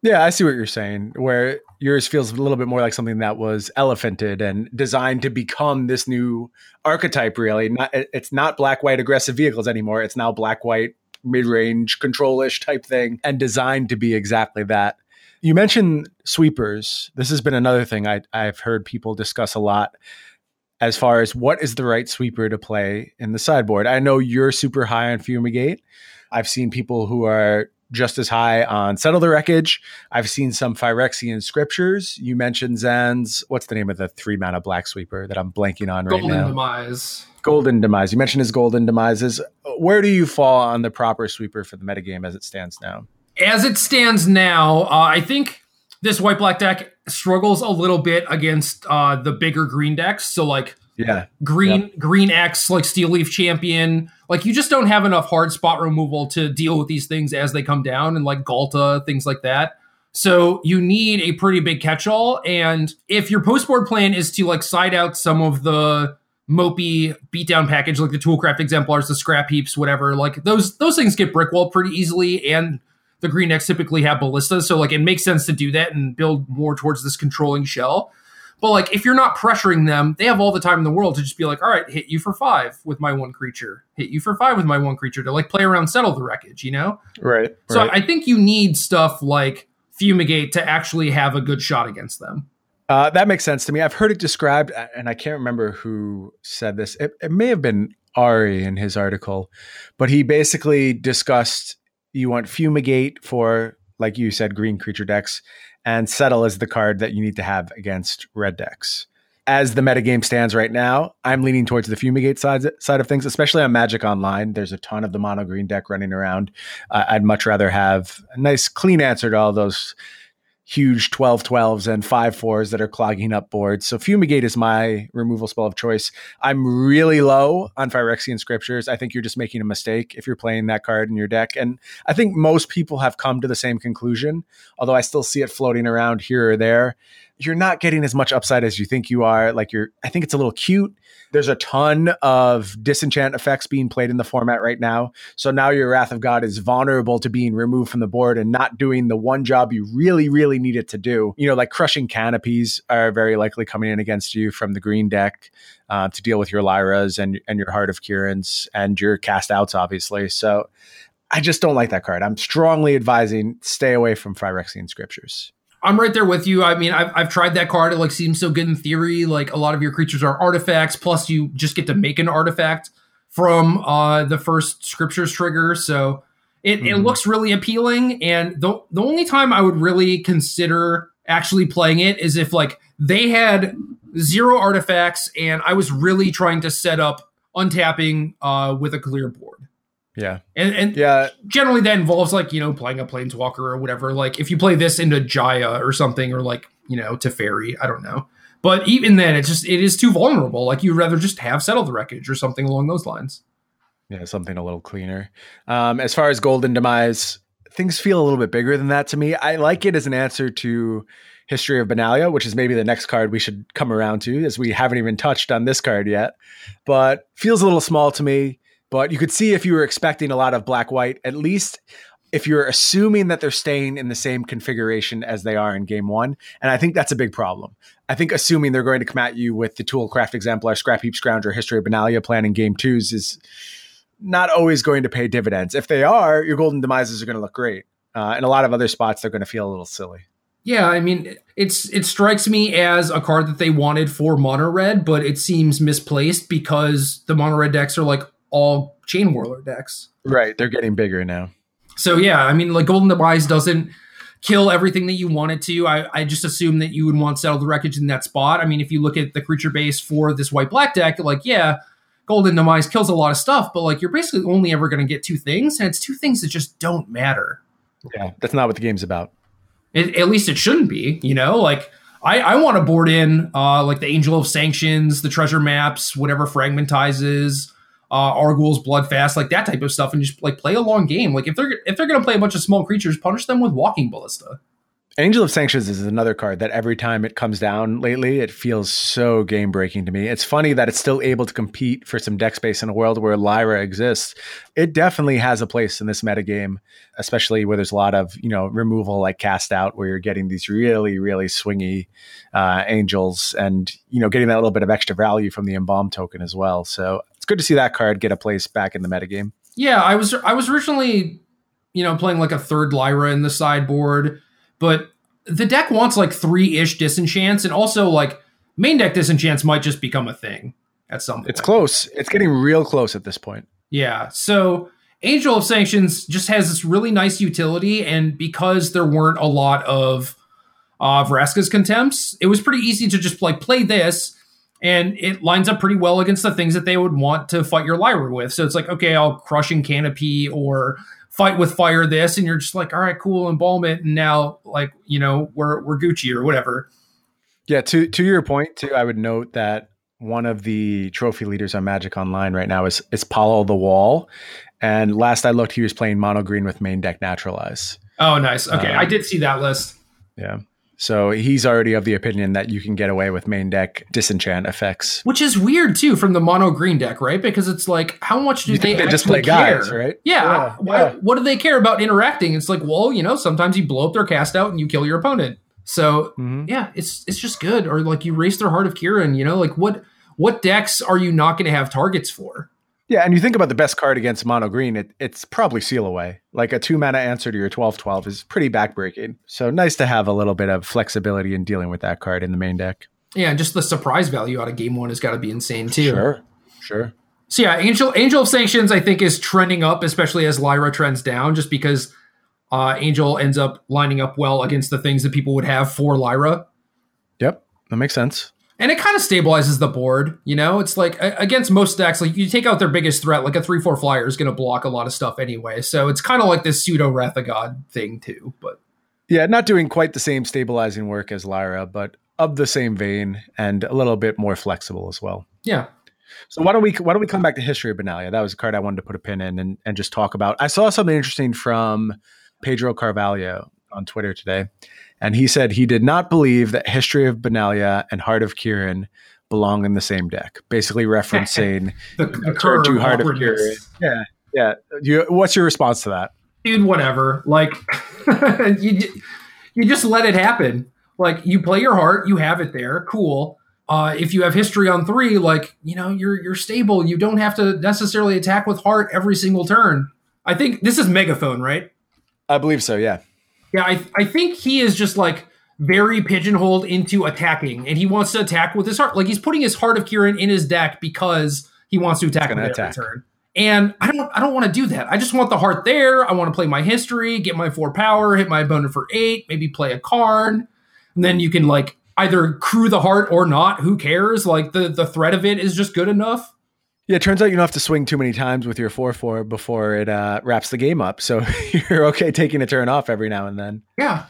Yeah, I see what you're saying. Where yours feels a little bit more like something that was elephanted and designed to become this new archetype. Really, not it's not black white aggressive vehicles anymore. It's now black white mid range control-ish type thing, and designed to be exactly that. You mentioned sweepers. This has been another thing I, I've heard people discuss a lot as far as what is the right sweeper to play in the sideboard. I know you're super high on Fumigate. I've seen people who are just as high on Settle the Wreckage. I've seen some Phyrexian scriptures. You mentioned Zan's. What's the name of the three mana black sweeper that I'm blanking on Golden right now? Golden Demise. Golden Demise. You mentioned his Golden Demises. Where do you fall on the proper sweeper for the metagame as it stands now? As it stands now, uh, I think this white black deck struggles a little bit against uh, the bigger green decks. So like Yeah. green green X like Steel Leaf Champion. Like you just don't have enough hard spot removal to deal with these things as they come down and like Ghalta, things like that. So you need a pretty big catch-all. And if your post-board plan is to like side out some of the mopey beatdown package, like the toolcraft exemplars, the scrap heaps, whatever, like those those things get brick brickwalled pretty easily. And the green decks typically have ballistas. So like it makes sense to do that and build more towards this controlling shell. But like, if you're not pressuring them, they have all the time in the world to just be like, all right, hit you for five with my one creature, hit you for five with my one creature to like play around, settle the wreckage, you know? Right. So right. I think you need stuff like Fumigate to actually have a good shot against them. Uh, that makes sense to me. I've heard it described, and I can't remember who said this. It, it may have been Ari in his article, but he basically discussed you want Fumigate for, like you said, green creature decks, and Settle is the card that you need to have against red decks. As the metagame stands right now, I'm leaning towards the Fumigate side, side of things, especially on Magic Online. There's a ton of the mono green deck running around. Uh, I'd much rather have a nice, clean answer to all those huge 12 12s and 5 4s that are clogging up boards. So Fumigate is my removal spell of choice. I'm really low on Phyrexian Scriptures. I think you're just making a mistake if you're playing that card in your deck. And I think most people have come to the same conclusion, although I still see it floating around here or there. You're not getting as much upside as you think you are. Like you're, I think it's a little cute. There's a ton of disenchant effects being played in the format right now. So now your Wrath of God is vulnerable to being removed from the board and not doing the one job you really, really need it to do. You know, like crushing canopies are very likely coming in against you from the green deck uh, to deal with your Lyras and, and your Heart of Kiran's and your cast outs, obviously. So I just don't like that card. I'm strongly advising stay away from Phyrexian Scriptures. I'm right there with you. I mean, I've, I've tried that card. It like seems so good in theory. Like a lot of your creatures are artifacts. Plus, you just get to make an artifact from uh, the first scriptures trigger. So it, mm-hmm. it looks really appealing. And the the only time I would really consider actually playing it is if like they had zero artifacts and I was really trying to set up untapping uh, with a clear board. Yeah. And, and yeah, generally that involves like, you know, playing a planeswalker or whatever. Like if you play this into Jaya or something, or like, you know, Teferi, I don't know. But even then, it's just, it is too vulnerable. Like you'd rather just have Settle the Wreckage or something along those lines. Yeah, something a little cleaner. Um, as far as Golden Demise, things feel a little bit bigger than that to me. I like it as an answer to History of Benalia, which is maybe the next card we should come around to, as we haven't even touched on this card yet. But feels a little small to me. But you could see if you were expecting a lot of black white, at least if you're assuming that they're staying in the same configuration as they are in game one. And I think that's a big problem. I think assuming they're going to come at you with the Toolcraft Exemplar, Scrap Heap Scrounger, History of Benalia plan in game twos is not always going to pay dividends. If they are, your Golden Demises are going to look great. Uh, and a lot of other spots, they're going to feel a little silly. Yeah, I mean, it's it strikes me as a card that they wanted for mono red, but it seems misplaced because the mono red decks are like all chain whirler decks. Right. They're getting bigger now. So yeah, I mean, like Golden Demise doesn't kill everything that you want it to. I, I just assume that you would want Settle the Wreckage in that spot. I mean, if you look at the creature base for this white black deck, like, yeah, Golden Demise kills a lot of stuff, but like you're basically only ever going to get two things, and it's two things that just don't matter. Yeah, that's not what the game's about. It, at least it shouldn't be, you know? Like, I, I want to board in uh, like the Angel of Sanctions, the treasure maps, whatever fragmentizes, uh, Arguel's Blood Fast, like that type of stuff, and just like play a long game. Like if they're if they're gonna play a bunch of small creatures, punish them with Walking Ballista. Angel of Sanctions is another card that every time it comes down lately, it feels so game breaking to me. It's funny that it's still able to compete for some deck space in a world where Lyra exists. It definitely has a place in this metagame, especially where there's a lot of, you know, removal like cast out where you're getting these really, really swingy uh, angels and, you know, getting that little bit of extra value from the embalm token as well. So good to see that card get a place back in the metagame. Yeah, I was I was originally, you know, playing like a third Lyra in the sideboard but the deck wants like three ish disenchants, and also like main deck disenchants might just become a thing at some point. It's close. It's getting real close at this point. Yeah. So Angel of Sanctions just has this really nice utility, and because there weren't a lot of uh, Vraska's contempts, it was pretty easy to just like play this, and it lines up pretty well against the things that they would want to fight your Lyra with. So it's like, okay, I'll crushing canopy or fight with fire this. And you're just like all right cool embalm it and now like you know we're we're gucci or whatever. Yeah to to your point too i would note that one of the trophy leaders on magic online right now is is paulo the wall. And last i looked he was playing mono green with main deck naturalize. Oh nice. Okay um, i did see that list. yeah so he's already of the opinion that you can get away with main deck disenchant effects, which is weird too from the mono green deck, right? Because it's like, how much do you they, they just play care? guys, right? Yeah. yeah, why, yeah. What do they care about interacting? It's like, well, you know, sometimes you blow up their cast out and you kill your opponent. So mm-hmm. yeah, it's it's just good. Or like you race their heart of Kiran. You know, like what what decks are you not going to have targets for? Yeah, and you think about the best card against mono green, it, it's probably seal away. Like a two mana answer to your 12 12 is pretty backbreaking. So nice to have a little bit of flexibility in dealing with that card in the main deck. Yeah, and just the surprise value out of game one has got to be insane too. Sure, sure. So yeah, Angel Angel of Sanctions I think is trending up, especially as Lyra trends down, just because uh, Angel ends up lining up well against the things that people would have for Lyra. Yep, that makes sense and it kind of stabilizes the board. You know, it's like against most decks, like you take out their biggest threat, like a three four flyer is going to block a lot of stuff anyway. So it's kind of like this pseudo Wrath of God thing too. But yeah, not doing quite the same stabilizing work as Lyra, but of the same vein and a little bit more flexible as well. Yeah. So why don't we why don't we come back to history of Benalia? That was a card I wanted to put a pin in and, and just talk about. I saw something interesting from Pedro Carvalho on Twitter today. And he said he did not believe that History of Benalia and Heart of Kiran belong in the same deck, basically referencing the, the turn to Heart of Kiran. Yeah, yeah. You, what's your response to that? Dude, whatever. Like, you, you just let it happen. Like, you play your heart, you have it there, cool. Uh, if you have history on three, like you know, you're you're stable. You don't have to necessarily attack with heart every single turn. I think this is megaphone, right? I believe so. Yeah. Yeah, I, I think he is just like very pigeonholed into attacking, and he wants to attack with his heart. Like he's putting his heart of Kiran in his deck because he wants to attack with attack. every turn. And I don't I don't want to do that. I just want the heart there. I want to play my history, get my four power, hit my opponent for eight, maybe play a Karn. And then you can like either crew the heart or not. Who cares? Like the the threat of it is just good enough. Yeah, it turns out you don't have to swing too many times with your 4 4 before it uh, wraps the game up. So you're okay taking a turn off every now and then. Yeah.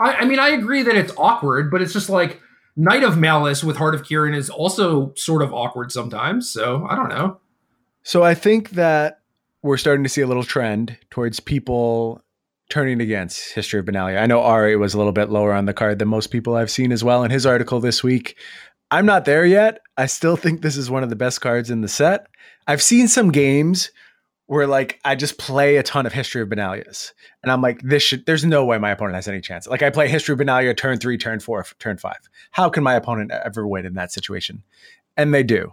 I, I, mean, I agree that it's awkward, but it's just like Knight of Malice with Heart of Kiran is also sort of awkward sometimes. So I don't know. So I think that we're starting to see a little trend towards people turning against History of Benalia. I know Ari was a little bit lower on the card than most people I've seen as well. In his article this week, I'm not there yet. I still think this is one of the best cards in the set. I've seen some games where like I just play a ton of History of Benalia's, and I'm like, this should. There's no way my opponent has any chance. Like I play History of Benalia turn three, turn four, turn five. How can my opponent ever win in that situation? And they do.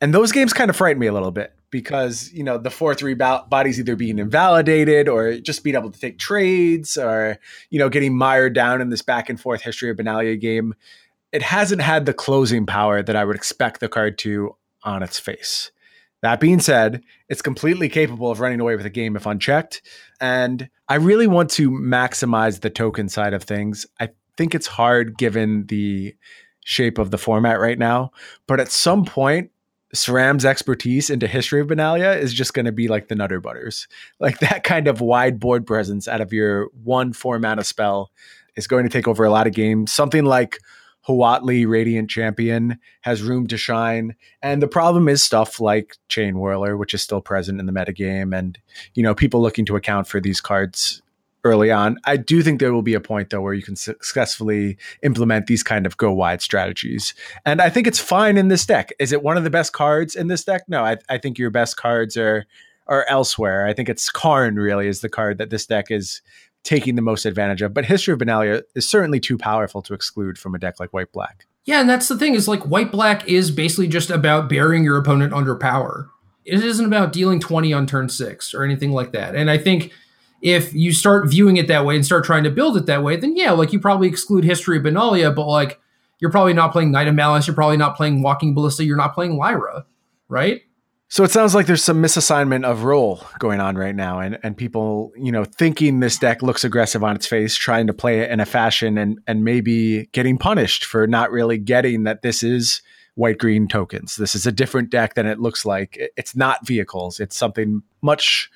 And those games kind of frighten me a little bit because you know the four three body's either being invalidated or just being able to take trades or you know getting mired down in this back and forth History of Benalia game it hasn't had the closing power that I would expect the card to on its face. That being said, it's completely capable of running away with a game if unchecked. And I really want to maximize the token side of things. I think it's hard given the shape of the format right now. But at some point, SRAM's expertise into history of Benalia is just going to be like the Nutter Butters. Like that kind of wide board presence out of your one four mana spell is going to take over a lot of games. Something like Huatli Radiant Champion has room to shine. And the problem is stuff like Chain Whirler, which is still present in the metagame, and you know, people looking to account for these cards early on. I do think there will be a point though where you can successfully implement these kind of go wide strategies. And I think it's fine in this deck. Is it one of the best cards in this deck? No, I, I think your best cards are are elsewhere. I think it's Karn really is the card that this deck is taking the most advantage of. But History of Benalia is certainly too powerful to exclude from a deck like White Black. Yeah, and that's the thing is like White Black is basically just about burying your opponent under power. It isn't about dealing 20 on turn six or anything like that. And I think if you start viewing it that way and start trying to build it that way, then yeah, like you probably exclude History of Benalia, but like you're probably not playing Knight of Malice, you're probably not playing Walking Ballista, you're not playing Lyra, right? So it sounds like there's some misassignment of role going on right now, and, and people, you know, thinking this deck looks aggressive on its face, trying to play it in a fashion and and maybe getting punished for not really getting that this is white green tokens. This is a different deck than it looks like. It's not vehicles. It's something much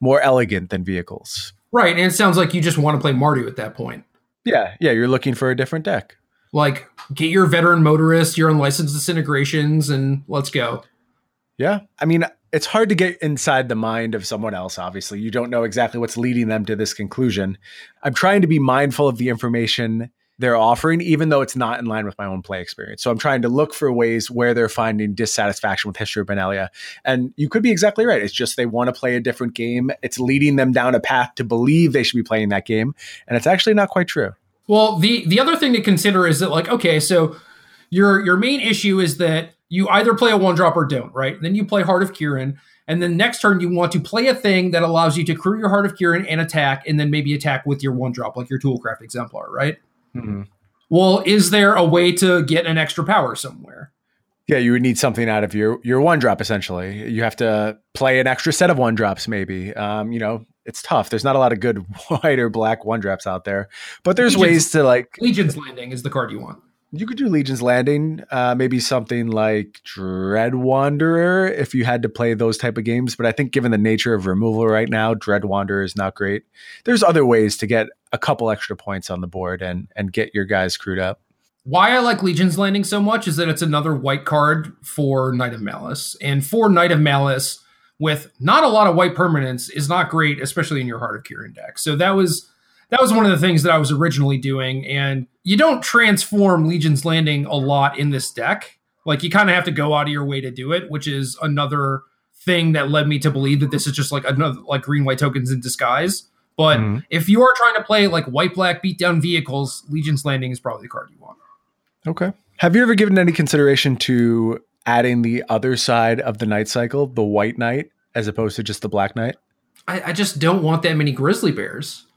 more elegant than vehicles. Right, and it sounds like you just want to play Mardu at that point. Yeah, yeah, you're looking for a different deck. Like get your veteran motorist, your unlicensed disintegrations, and let's go. Yeah. I mean, it's hard to get inside the mind of someone else, obviously. You don't know exactly what's leading them to this conclusion. I'm trying to be mindful of the information they're offering, even though it's not in line with my own play experience. So I'm trying to look for ways where they're finding dissatisfaction with History of Benalia. And you could be exactly right. It's just they want to play a different game. It's leading them down a path to believe they should be playing that game. And it's actually not quite true. Well, the the other thing to consider is that like, okay, so your your main issue is that you either play a one drop or don't, right? Then you play Heart of Kiran, and then next turn you want to play a thing that allows you to crew your Heart of Kiran and attack, and then maybe attack with your one drop, like your Toolcraft Exemplar, right? Mm-hmm. Well, is there a way to get an extra power somewhere? Yeah, you would need something out of your your one drop. Essentially, you have to play an extra set of one drops. Maybe, um, you know, it's tough. There's not a lot of good white or black one drops out there, but there's Legion's, ways to like Legion's Landing is the card you want. You could do Legion's Landing, uh, maybe something like Dread Wanderer if you had to play those type of games. But I think given the nature of removal right now, Dread Wanderer is not great. There's other ways to get a couple extra points on the board and and get your guys crewed up. Why I like Legion's Landing so much is that it's another white card for Knight of Malice, and for Knight of Malice with not a lot of white permanents is not great, especially in your Heart of Kiran deck. So that was that was one of the things that I was originally doing. And you don't transform Legion's Landing a lot in this deck. Like you kind of have to go out of your way to do it, which is another thing that led me to believe that this is just like another like green white tokens in disguise. But mm-hmm. if you are trying to play like white black beat down vehicles, Legion's Landing is probably the card you want. Okay. Have you ever given any consideration to adding the other side of the night cycle, the white knight, as opposed to just the black knight? I, I just don't want that many grizzly bears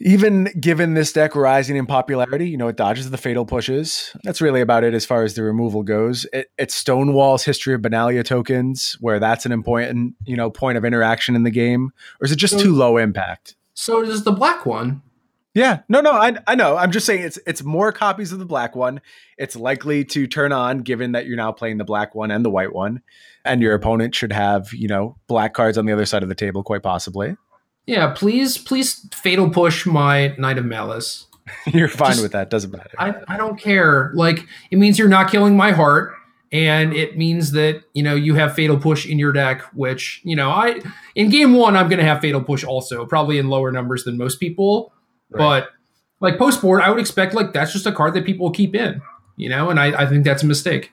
even given this deck rising in popularity, you know, it dodges the fatal pushes. That's really about it as far as the removal goes. It, it stonewalls history of Benalia tokens, where that's an important, you know, point of interaction in the game. Or is it just so, too low impact? So does the black one. Yeah, no, no, I, I know. I'm just saying it's it's more copies of the black one. It's likely to turn on, given that you're now playing the black one and the white one, and your opponent should have you know black cards on the other side of the table, quite possibly. Yeah, please, please fatal push my Knight of Malice. you're fine Just, with that. Doesn't matter. I, I don't care. Like it means you're not killing my heart. And it means that, you know, you have fatal push in your deck, which, you know, I in game one, I'm gonna have fatal push also, probably in lower numbers than most people. Right. But like post board, I would expect like that's just a card that people keep in, you know, and I, I think that's a mistake.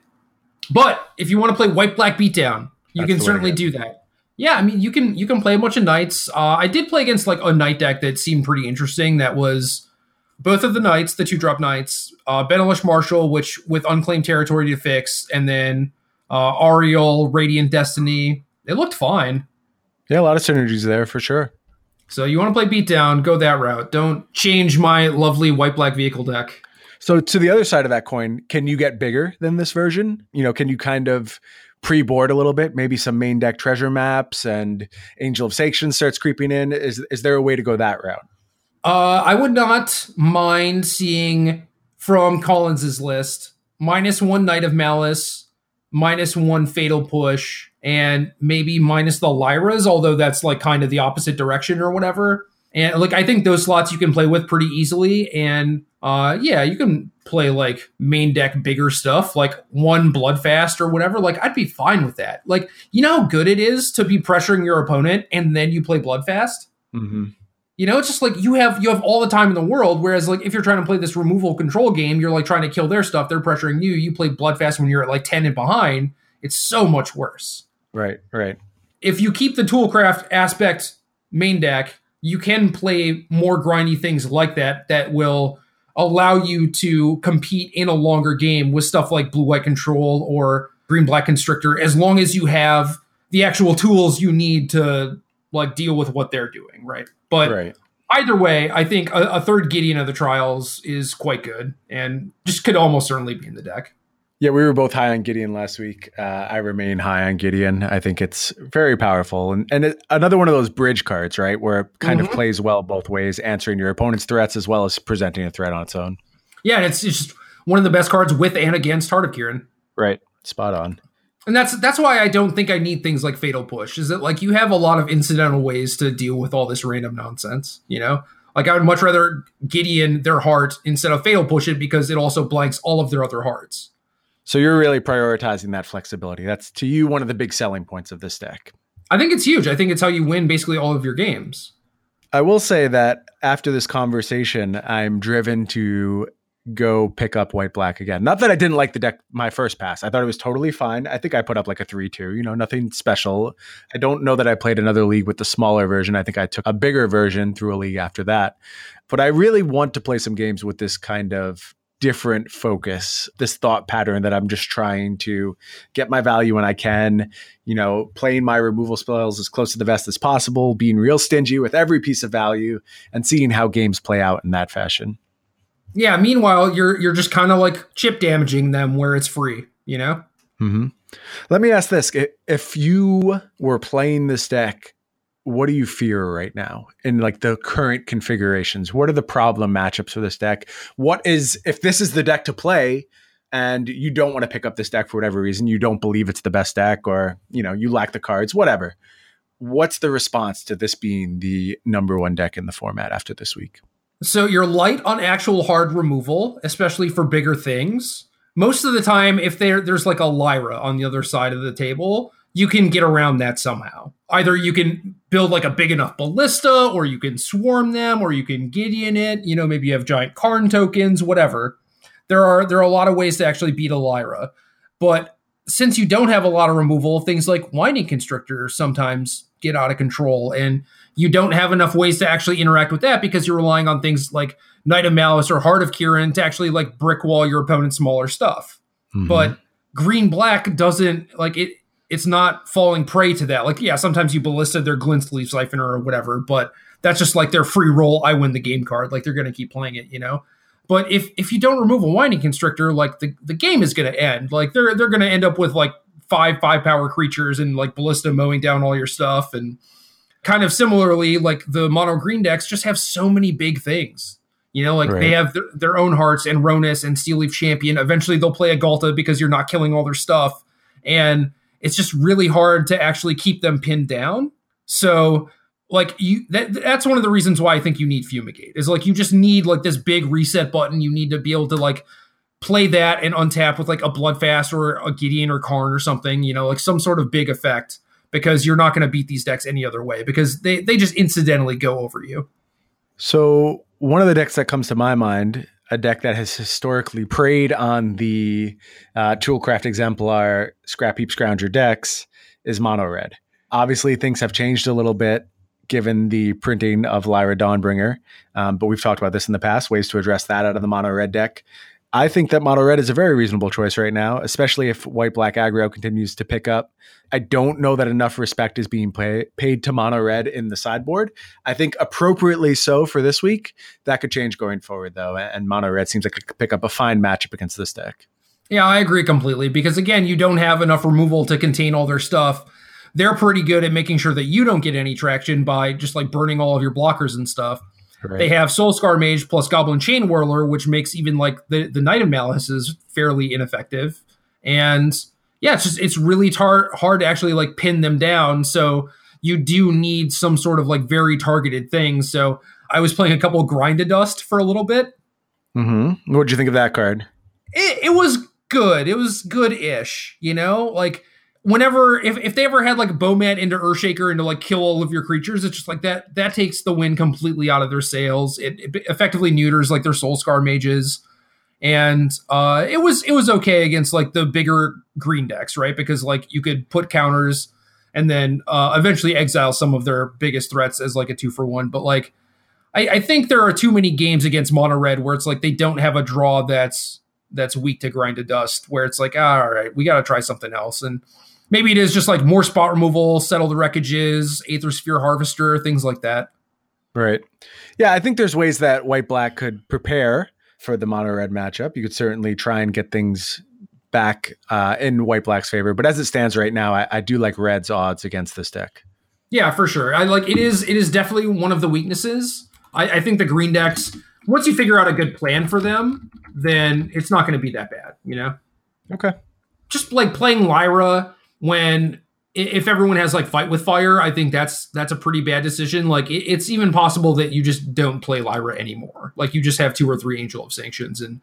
But if you want to play white black beatdown, you that's can certainly do that. Yeah, I mean you can you can play a bunch of knights. Uh, I did play against like a knight deck that seemed pretty interesting. That was both of the knights, the two drop knights, uh, Benalish Marshal, which with unclaimed territory to fix, and then uh, Aryel, Radiant Destiny. It looked fine. Yeah, a lot of synergies there for sure. So you want to play beatdown, go that route. Don't change my lovely white black vehicle deck. So to the other side of that coin, can you get bigger than this version? You know, can you kind of pre-board a little bit, maybe some main deck treasure maps and Angel of Sanction starts creeping in. Is is there a way to go that route? Uh, I would not mind seeing from Collins's list minus one Knight of Malice, minus one Fatal Push, and maybe minus the Lyras, although that's like kind of the opposite direction or whatever. And like I think those slots you can play with pretty easily. And uh yeah, you can play like main deck bigger stuff, like one Bloodfast or whatever. Like I'd be fine with that. Like, you know how good it is to be pressuring your opponent and then you play Bloodfast? Mm-hmm. You know, it's just like you have you have all the time in the world. Whereas like if you're trying to play this removal control game, you're like trying to kill their stuff, they're pressuring you. You play Bloodfast when you're at like 10 and behind, it's so much worse. Right, right. If you keep the toolcraft aspect main deck, you can play more grindy things like that that will allow you to compete in a longer game with stuff like blue white control or green black constrictor as long as you have the actual tools you need to like deal with what they're doing, right? But Right. either way, I think a, a third Gideon of the trials is quite good and just could almost certainly be in the deck. Yeah, we were both high on Gideon last week. Uh, I remain high on Gideon. I think it's very powerful, and and it, another one of those bridge cards, right, where it kind of Mhm. plays well both ways, answering your opponent's threats as well as presenting a threat on its own. Yeah, and it's, it's just one of the best cards with and against Heart of Kiran. Right, spot on. And that's that's why I don't think I need things like Fatal Push. Is that like you have a lot of incidental ways to deal with all this random nonsense, you know? Like I would much rather Gideon their heart instead of Fatal Push it because it also blanks all of their other hearts. So you're really prioritizing that flexibility. That's to you one of the big selling points of this deck. I think it's huge. I think it's how you win basically all of your games. I will say that after this conversation, I'm driven to go pick up white black again. Not that I didn't like the deck my first pass. I thought it was totally fine. I think I put up like a 3-2, you know, nothing special. I don't know that I played another league with the smaller version. I think I took a bigger version through a league after that. But I really want to play some games with this kind of different focus, this thought pattern that I'm just trying to get my value when I can, you know, playing my removal spells as close to the vest as possible, being real stingy with every piece of value and seeing how games play out in that fashion. Yeah, meanwhile, you're you're just kind of like chip damaging them where it's free, you know? hmm Let me ask this: If you were playing this deck, what do you fear right now in like the current configurations? What are the problem matchups for this deck? What is if this is the deck to play? And you don't want to pick up this deck for whatever reason, you don't believe it's the best deck, or you know you lack the cards, whatever. What's the response to this being the number one deck in the format after this week? So you're light on actual hard removal, especially for bigger things. Most of the time, if there there's like a Lyra on the other side of the table, you can get around that somehow. Either you can build like a big enough ballista, or you can swarm them, or you can Gideon it. You know, maybe you have giant Karn tokens, whatever. There are there are a lot of ways to actually beat a Lyra, but since you don't have a lot of removal, things like Winding Constrictor sometimes get out of control, and you don't have enough ways to actually interact with that because you're relying on things like Knight of Malice or Heart of Kiran to actually like brick wall your opponent's smaller stuff. Mm-hmm. But green black doesn't like it. It's not falling prey to that. Like, yeah, sometimes you ballista their Glint-Sleeve Siphoner or whatever, but that's just like their free roll. I win the game card. Like they're going to keep playing it, you know. But if if you don't remove a winding constrictor, like the, the game is going to end. Like they're they're going to end up with like five five power creatures and like ballista mowing down all your stuff and kind of similarly like the mono green decks just have so many big things. You know, like they have their, their own hearts and Rhonas and Steel Leaf Champion. Eventually they'll play a Ghalta because you're not killing all their stuff. And it's just really hard to actually keep them pinned down. So like you that that's one of the reasons why I think you need fumigate. Is like you just need like this big reset button. You need to be able to like play that and untap with like a bloodfast or a Gideon or Karn or something, you know, like some sort of big effect because you're not going to beat these decks any other way because they they just incidentally go over you. So one of the decks that comes to my mind, a deck that has historically preyed on the uh, Toolcraft Exemplar Scrap Heap Scrounger decks, is Mono Red. Obviously, things have changed a little bit given the printing of Lyra Dawnbringer, um, but we've talked about this in the past, ways to address that out of the Mono Red deck. I think that Mono Red is a very reasonable choice right now, especially if White Black aggro continues to pick up. I don't know that enough respect is being pay- paid to Mono Red in the sideboard. I think appropriately so for this week. That could change going forward, though. And Mono Red seems like it could pick up a fine matchup against this deck. Yeah, I agree completely because again, you don't have enough removal to contain all their stuff. They're pretty good at making sure that you don't get any traction by just like burning all of your blockers and stuff. Right. They have Soul Scar Mage plus Goblin Chain Whirler, which makes even like the the Knight of Malice is fairly ineffective. And yeah, it's just it's really tar- hard to actually like pin them down. So you do need some sort of like very targeted thing. So I was playing a couple of Grind to Dust for a little bit. Mm-hmm. What'd you think of that card? It, it was good. It was good-ish. You know, like whenever if, if they ever had like Bomat into Earthshaker and to like kill all of your creatures, it's just like that that takes the win completely out of their sails. It, it effectively neuters like their Soul Scar mages. And uh it was it was okay against like the bigger green decks, right? Because like you could put counters and then uh eventually exile some of their biggest threats as like a two for one. But like I, I think there are too many games against mono red where it's like they don't have a draw that's that's weak to grind to dust, where it's like, ah, all right, we got to try something else. And maybe it is just like more spot removal, settle the wreckages, Aether Sphere Harvester, things like that. Right. Yeah, I think there's ways that white black could prepare for the mono red matchup. You could certainly try and get things back uh, in white black's favor. But as it stands right now, I, I do like red's odds against this deck. Yeah, for sure. I like it is it is definitely one of the weaknesses. I, I think the green decks, once you figure out a good plan for them, then it's not going to be that bad, you know? Okay. Just like playing Lyra when if everyone has like fight with fire, I think that's that's a pretty bad decision. Like it, it's even possible that you just don't play Lyra anymore. Like you just have two or three Angel of Sanctions, and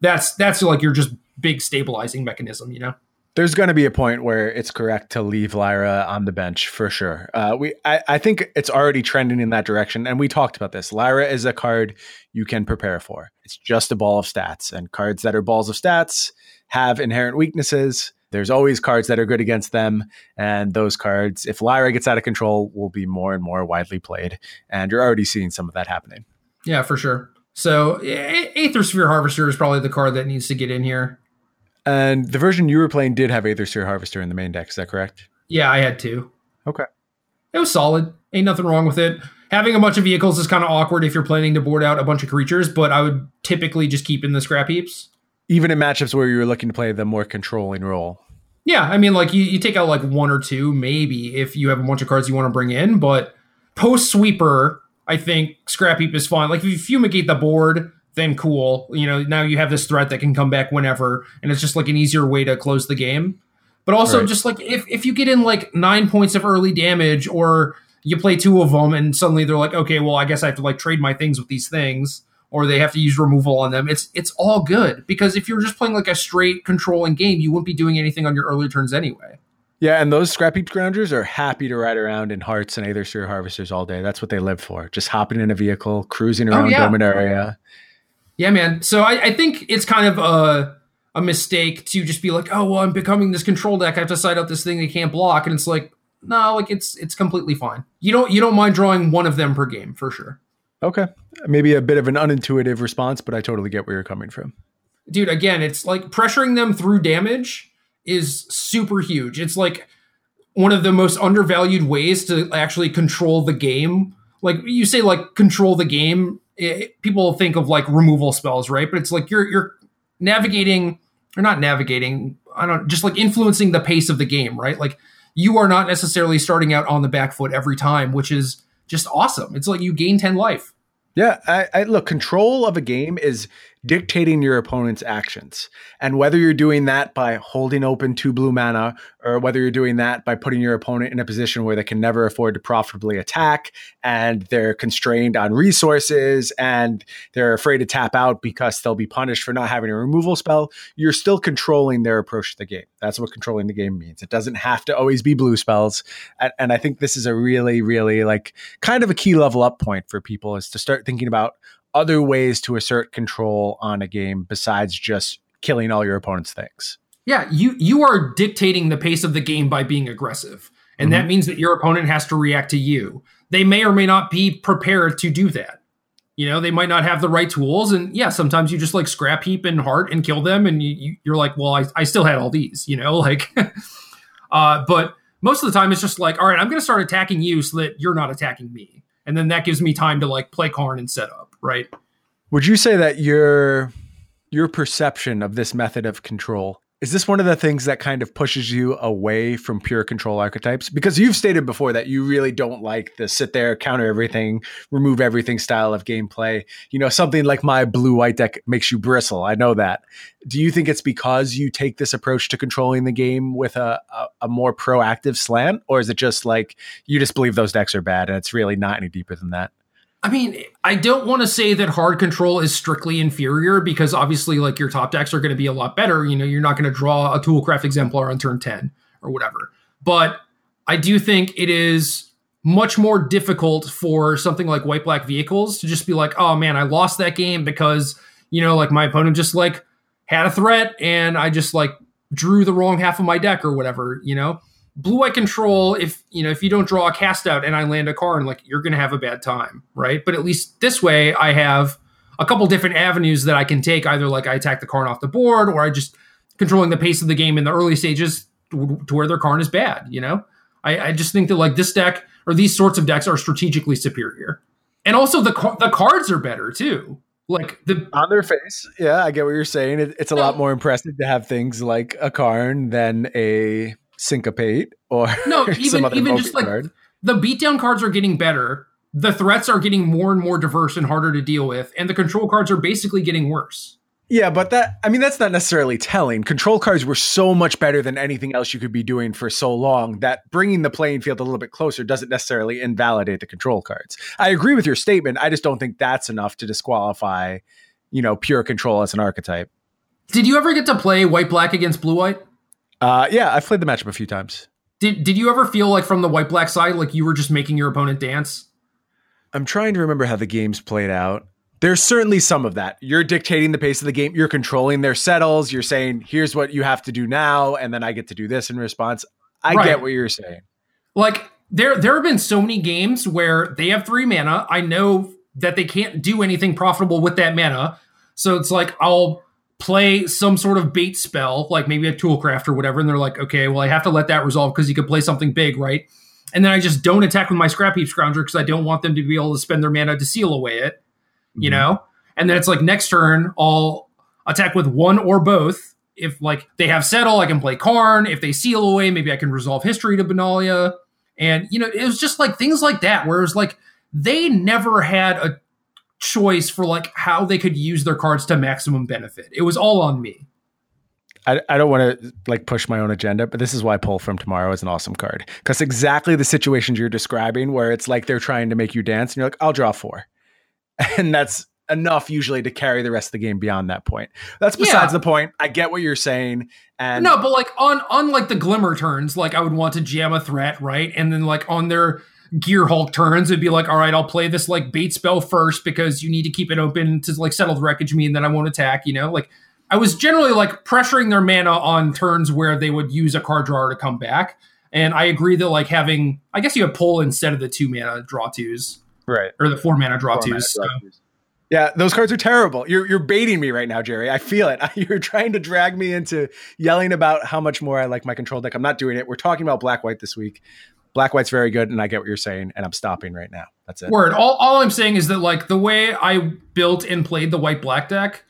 that's that's like your just big stabilizing mechanism, you know? There's going to be a point where it's correct to leave Lyra on the bench for sure. Uh, we, I, I think it's already trending in that direction, and we talked about this. Lyra is a card you can prepare for. It's just a ball of stats, and cards that are balls of stats have inherent weaknesses. There's always cards that are good against them, and those cards, if Lyra gets out of control, will be more and more widely played. And you're already seeing some of that happening. Yeah, for sure. So Aether Sphere Harvester is probably the card that needs to get in here. And the version you were playing did have Aether Sphere Harvester in the main deck. Is that correct? Yeah, I had two. Okay. It was solid. Ain't nothing wrong with it. Having a bunch of vehicles is kind of awkward if you're planning to board out a bunch of creatures, but I would typically just keep in the scrap heaps. Even in matchups where you were looking to play the more controlling role. Yeah, I mean, like you, you take out like one or two, maybe if you have a bunch of cards you want to bring in, but post sweeper, I think scrap heap is fine. Like if you fumigate the board, then cool. You know, now you have this threat that can come back whenever, and it's just like an easier way to close the game. But also, Right. just like if if you get in like nine points of early damage, or you play two of them, and suddenly they're like, okay, well, I guess I have to like trade my things with these things, or they have to use removal on them. It's it's all good because if you're just playing like a straight controlling game, you wouldn't be doing anything on your early turns anyway. Yeah, and those scrap heap scroungers are happy to ride around in hearts and Aether Sphere Harvesters all day. That's what they live for. Just hopping in a vehicle, cruising oh, around Oh, yeah. Dominaria. Yeah, man. So I, I think it's kind of a a mistake to just be like, oh well, I'm becoming this control deck. I have to side out this thing they can't block, and it's like, no, like it's it's completely fine. You don't you don't mind drawing one of them per game for sure, Okay. Maybe a bit of an unintuitive response, but I totally get where you're coming from. dude. Again, it's like pressuring them through damage is super huge. It's like one of the most undervalued ways to actually control the game. Like you say, like control the game. It, people think of like removal spells, right? But it's like you're you're navigating or not navigating. I don't just like influencing the pace of the game, right? Like you are not necessarily starting out on the back foot every time, which is just awesome. It's like you gain ten life. Yeah, I, I look, control of a game is dictating your opponent's actions. And whether you're doing that by holding open two blue mana, or whether you're doing that by putting your opponent in a position where they can never afford to profitably attack and they're constrained on resources and they're afraid to tap out because they'll be punished for not having a removal spell, you're still controlling their approach to the game. That's what controlling the game means. It doesn't have to always be blue spells. And, and I think this is a really, really like kind of a key level up point for people is to start thinking about other ways to assert control on a game besides just killing all your opponent's things. Yeah, you you are dictating the pace of the game by being aggressive. And that means that your opponent has to react to you. They may or may not be prepared to do that. You know, they might not have the right tools. And yeah, sometimes you just like scrap heap and heart and kill them. And you, you're like, well, I, I still had all these, you know, like, uh, but most of the time it's just like, all right, I'm going to start attacking you so that you're not attacking me. And then that gives me time to like play Karn and set up, right? Would you say that your your perception of this method of control is this one of the things that kind of pushes you away from pure control archetypes? Because you've stated before that you really don't like the sit there, counter everything, remove everything style of gameplay. You know, something like my blue white deck makes you bristle. I know that. Do you think it's because you take this approach to controlling the game with a, a, a more proactive slant? Or is it just like you just believe those decks are bad and it's really not any deeper than that? I mean, I don't want to say that hard control is strictly inferior because obviously, like your top decks are going to be a lot better. You know, you're not going to draw a Toolcraft exemplar on turn 10, or whatever. But I do think it is much more difficult for something like white black vehicles to just be like, oh man, I lost that game because, you know, like my opponent just like had a threat and I just like drew the wrong half of my deck or whatever, you know? Blue white control, if you know, if you don't draw a cast out and I land a Karn, like you're gonna have a bad time, right? But at least this way I have a couple different avenues that I can take. Either like I attack the Karn off the board, or I just controlling the pace of the game in the early stages to where their Karn is bad, you know? I, I just think that like this deck or these sorts of decks are strategically superior, and also the the cards are better too. Like the on their face, yeah, I get what you're saying. It, it's a no. lot more impressive to have things like a Karn than a Syncopate or no, even even just like card. the beatdown cards are getting better. The threats are getting more and more diverse and harder to deal with, and the control cards are basically getting worse. Yeah, but that I mean that's not necessarily telling. Control cards were so much better than anything else you could be doing for so long that bringing the playing field a little bit closer doesn't necessarily invalidate the control cards. I agree with your statement. I just don't think that's enough to disqualify, you know, pure control as an archetype. Did you ever get to play white black against blue white? Uh, yeah, I've played the matchup a few times. Did Did you ever feel like from the white black side, like you were just making your opponent dance? I'm trying to remember how the games played out there's certainly some of that. You're dictating the pace of the game. You're controlling their settles. You're saying, here's what you have to do now, and then I get to do this in response. I right. get what you're saying. Like there, there have been so many games where they have three mana. I know that they can't do anything profitable with that mana. So it's like I'll play some sort of bait spell, like maybe a toolcraft or whatever, and they're like, okay, well, I have to let that resolve because you could play something big, right? And then I just don't attack with my scrap heap scrounger because I don't want them to be able to spend their mana to seal away it you mm-hmm. know? And then it's like next turn, I'll attack with one or both. If like they have settle, I can play Karn. If they seal away, maybe I can resolve history to Benalia. And you know, it was just like things like that, where it was like they never had a choice for like how they could use their cards to maximum benefit. It was all on me. I, I don't want to like push my own agenda, but this is why Pull from Tomorrow is an awesome card. Because exactly the situations you're describing, where it's like they're trying to make you dance, and you're like, I'll draw four. and that's enough usually to carry the rest of the game beyond that point. That's besides yeah. the point. I get what you're saying. And no, but like on on like the glimmer turns, like I would want to jam a threat, right? And then like on their gear hulk turns, it'd be like, all right, I'll play this like bait spell first because you need to keep it open to like settle the wreckage me and then I won't attack, you know? Like I was generally like pressuring their mana on turns where they would use a card drawer to come back. And I agree that like having I guess you have pull instead of the two mana draw twos right? Or the four mana draw four twos. Mana so. Yeah, those cards are terrible. You're you're baiting me right now, Jerry. I feel it. You're trying to drag me into yelling about how much more I like my control deck. I'm not doing it. We're talking about black white this week. Black white's very good, and I get what you're saying, and I'm stopping right now. That's it. Word. All, all I'm saying is that like the way I built and played the white black deck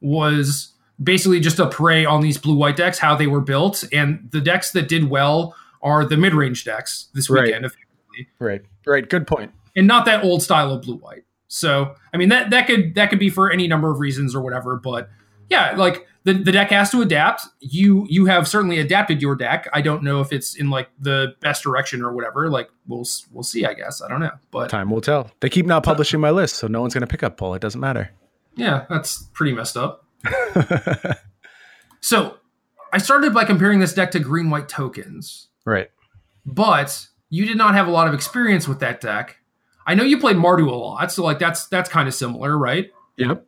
was basically just a prey on these blue white decks, how they were built, and the decks that did well are the mid range decks this weekend. Right. Right. Right. Good point. point and not that old style of blue white. So I mean that that could that could be for any number of reasons or whatever, but yeah, like the, the deck has to adapt. You you have certainly adapted your deck. I don't know if it's in like the best direction or whatever. Like we'll we'll see. I guess I don't know, but time will tell. They keep not publishing my list, so no one's gonna pick up Pull. It doesn't matter. Yeah, that's pretty messed up. so I started by comparing this deck to green white tokens. Right. But you did not have a lot of experience with that deck. I know you played Mardu a lot, so like that's that's kind of similar, right? Yep.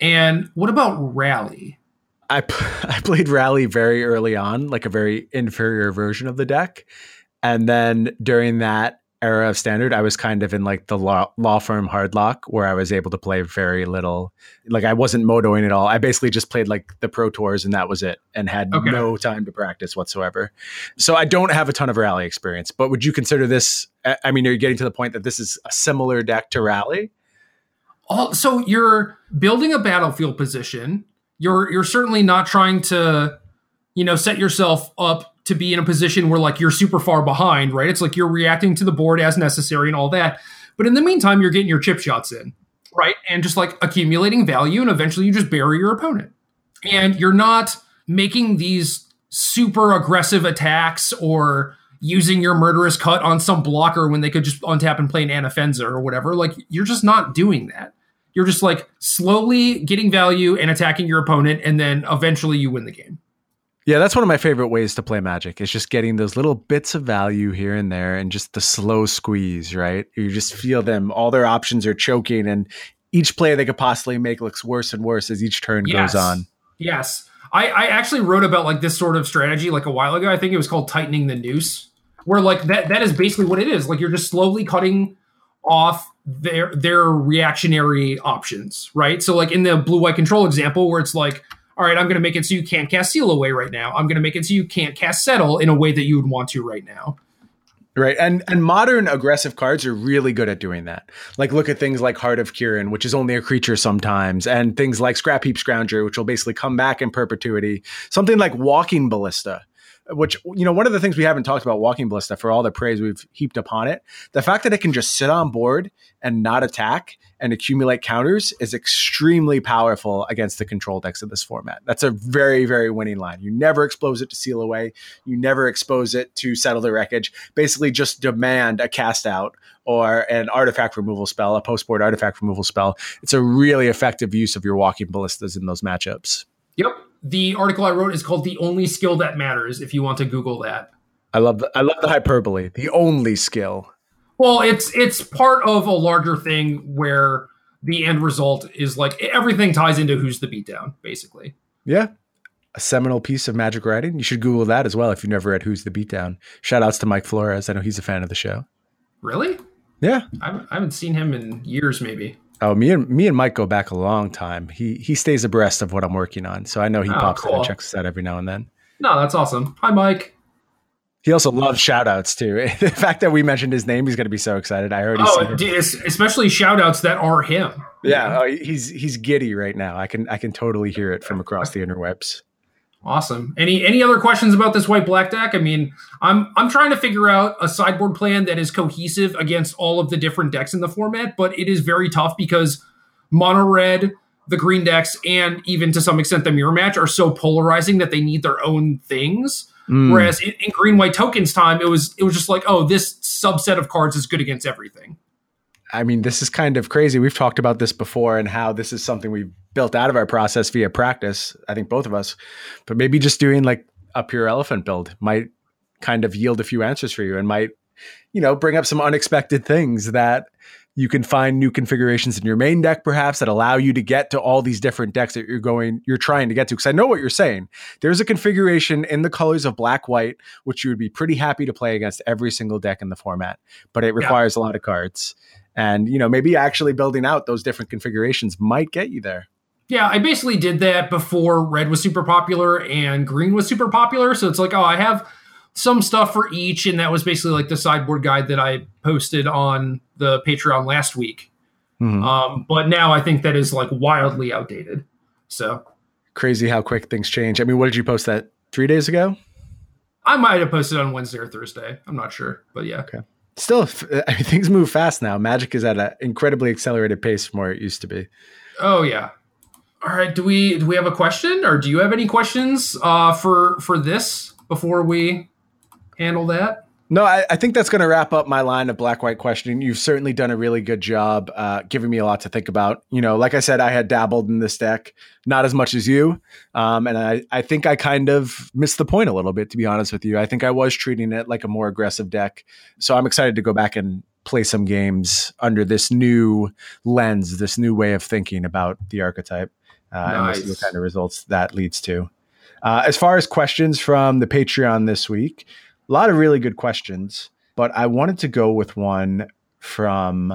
And what about Rally? I I played Rally very early on, like a very inferior version of the deck, and then during that era of standard, I was kind of in like the law, law firm hardlock where I was able to play very little. Like I wasn't motoing at all. I basically just played like the pro tours and that was it and had okay. no time to practice whatsoever. So I don't have a ton of rally experience, but would you consider this? I mean, are you getting to the point that this is a similar deck to rally? So you're building a battlefield position. You're you're certainly not trying to, you know, set yourself up to be in a position where like you're super far behind, right? It's like you're reacting to the board as necessary and all that. But in the meantime, you're getting your chip shots in, right? And just like accumulating value, and eventually you just bury your opponent. And you're not making these super aggressive attacks or using your murderous cut on some blocker when they could just untap and play an Anafenza or whatever. Like you're just not doing that. You're just like slowly getting value and attacking your opponent, and then eventually you win the game. Yeah, that's one of my favorite ways to play Magic. Is just getting those little bits of value here and there, and just the slow squeeze. Right, you just feel them. All their options are choking, and each play they could possibly make looks worse and worse as each turn Yes. goes on. Yes. I, I actually wrote about like this sort of strategy like a while ago. I think it was called tightening the noose, where like that that is basically what it is. Like you're just slowly cutting off their their reactionary options, right? So like in the blue white control example, where it's like, all right, I'm going to make it so you can't cast seal away right now. I'm going to make it so you can't cast settle in a way that you would want to right now. Right. And and modern aggressive cards are really good at doing that. Like look at things like Heart of Kiran, which is only a creature sometimes, and things like Scrap Heap Scrounger, which will basically come back in perpetuity. Something like Walking Ballista, which you know, one of the things we haven't talked about Walking Ballista for all the praise we've heaped upon it, the fact that it can just sit on board and not attack and accumulate counters is extremely powerful against the control decks of this format. That's a very, very winning line. You never expose it to seal away. You never expose it to settle the wreckage. Basically, just demand a cast out or an artifact removal spell, a post board artifact removal spell. It's a really effective use of your walking ballistas in those matchups. Yep. The article I wrote is called "The Only Skill That Matters." If you want to Google that. I love the, I love the hyperbole. The only skill. Well, it's it's part of a larger thing where the end result is like everything ties into who's the beatdown, basically. Yeah. A seminal piece of magic writing. You should Google that as well if you've never read Who's the Beatdown. Shout outs to Mike Flores. I know he's a fan of the show. Really? Yeah. I haven't, I haven't seen him in years, maybe. Oh, me and me and Mike go back a long time. He he stays abreast of what I'm working on, so I know he Oh, pops in and checks us out every now and then. No, that's awesome. Hi, Mike. He also loves shout outs too. the fact that we mentioned his name, he's going to be so excited. I already Oh, d- es- especially shout outs that are him. Yeah, oh, he's he's giddy right now. I can I can totally hear it from across the interwebs. Awesome. Any any other questions about this white black deck? I mean, I'm I'm trying to figure out a sideboard plan that is cohesive against all of the different decks in the format, but it is very tough because mono red, the green decks, and even to some extent the mirror match are so polarizing that they need their own things. Mm. Whereas in, in green white tokens time, it was it was just like, oh, this subset of cards is good against everything. I mean, this is kind of crazy. We've talked about this before and how this is something we've built out of our process via practice. I think both of us, but maybe just doing like a pure elephant build might kind of yield a few answers for you and might, you know, bring up some unexpected things that you can find new configurations in your main deck, perhaps that allow you to get to all these different decks that you're going, you're trying to get to. Because I know what you're saying. There's a configuration in the colors of black, white, which you would be pretty happy to play against every single deck in the format, but it requires a lot of cards. And you know, maybe actually building out those different configurations might get you there. Yeah, I basically did that before red was super popular and green was super popular. So it's like, oh, I have some stuff for each, and that was basically like the sideboard guide that I posted on the Patreon last week. Mhm. Um, but now I think that is like wildly outdated. So Crazy how quick things change. I mean, what did you post that three days ago? I might have posted on Wednesday or Thursday. I'm not sure, but yeah. Okay. Still, I mean, things move fast now. Magic is at an incredibly accelerated pace from where it used to be. Oh yeah. All right. Do we do we have a question, or do you have any questions uh, for for this before we handle that? No, I, I think that's going to wrap up my line of black white questioning. You've certainly done a really good job, uh, giving me a lot to think about. You know, like I said, I had dabbled in this deck, not as much as you, um, and I, I think I kind of missed the point a little bit. To be honest with you, I think I was treating it like a more aggressive deck. So I'm excited to go back and play some games under this new lens, this new way of thinking about the archetype, uh, and we'll see what kind of results that leads to. Uh, as far as questions from the Patreon this week, a lot of really good questions, but I wanted to go with one from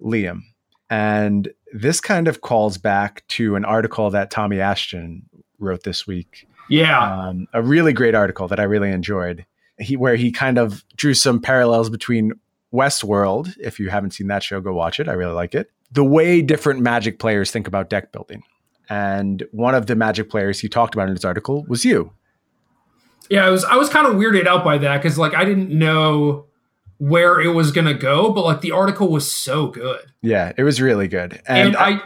Liam. And this kind of calls back to an article that Tommy Ashton wrote this week. Yeah. Um, a really great article that I really enjoyed. He where he kind of drew some parallels between Westworld. If you haven't seen that show, go watch it. I really like it. The way different Magic players think about deck building. And one of the Magic players he talked about in his article was you. Yeah, I was I was kind of weirded out by that because like I didn't know where it was gonna go, but like the article was so good, Yeah, it was really good. and, I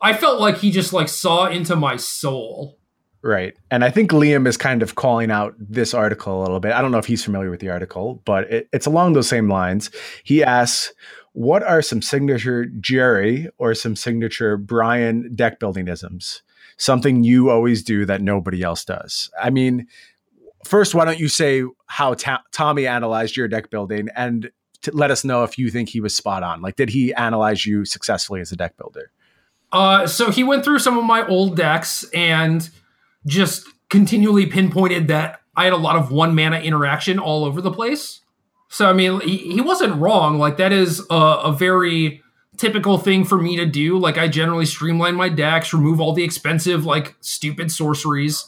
I felt like he just like saw into my soul. Right. And I think Liam is kind of calling out this article a little bit. I don't know if he's familiar with the article, but it, it's along those same lines. He asks, What are some signature Jerry or some signature Brian deck building isms? something you always do that nobody else does. I mean, first, why don't you say how Ta- Tommy analyzed your deck building and let us know if you think he was spot on? Like, did he analyze you successfully as a deck builder? Uh, so he went through some of my old decks and just continually pinpointed that I had a lot of one mana interaction all over the place. So I mean, he, he wasn't wrong. Like that is a, a very typical thing for me to do. Like I generally streamline my decks, remove all the expensive, like stupid sorceries,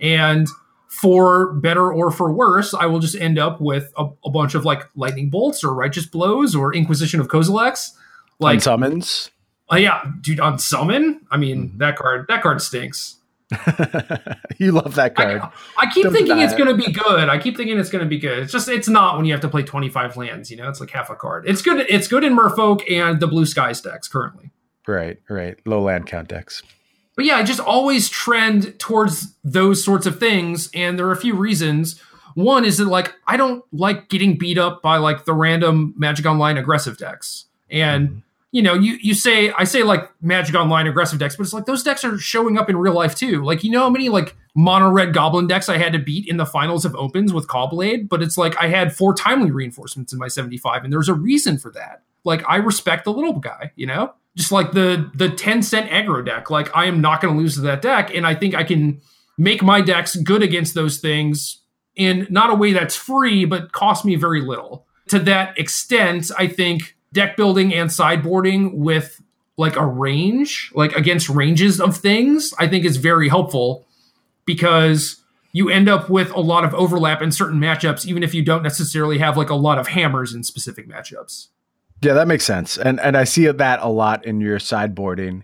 and for better or for worse, I will just end up with a, a bunch of like lightning bolts or righteous blows or Inquisition of Kozilek's. Like summons. Oh yeah, dude, on summon. I mean, mm-hmm. that card that card stinks. you love that card. I, I keep Don't thinking it's it. going to be good. I keep thinking it's going to be good. It's just it's not when you have to play 25 lands, you know? It's like half a card. It's good it's good in Merfolk and the Blue Skies decks currently. right, right. Low land count decks. But yeah, I just always trend towards those sorts of things and there are a few reasons. One is that like I don't like getting beat up by like the random Magic Online aggressive decks. And mm-hmm. You know, you you say I say like Magic Online aggressive decks, but it's like those decks are showing up in real life too. Like you know how many like mono red goblin decks I had to beat in the finals of opens with Caw-Blade, but it's like I had four timely reinforcements in my 75, and there's a reason for that. Like I respect the little guy, you know? Just like the the 10 cent aggro deck. Like I am not gonna lose to that deck, and I think I can make my decks good against those things in not a way that's free, but cost me very little. To that extent, I think deck building and sideboarding with like a range, like against ranges of things, I think is very helpful because you end up with a lot of overlap in certain matchups, even if you don't necessarily have like a lot of hammers in specific matchups. Yeah, that makes sense. And and I see that a lot in your sideboarding.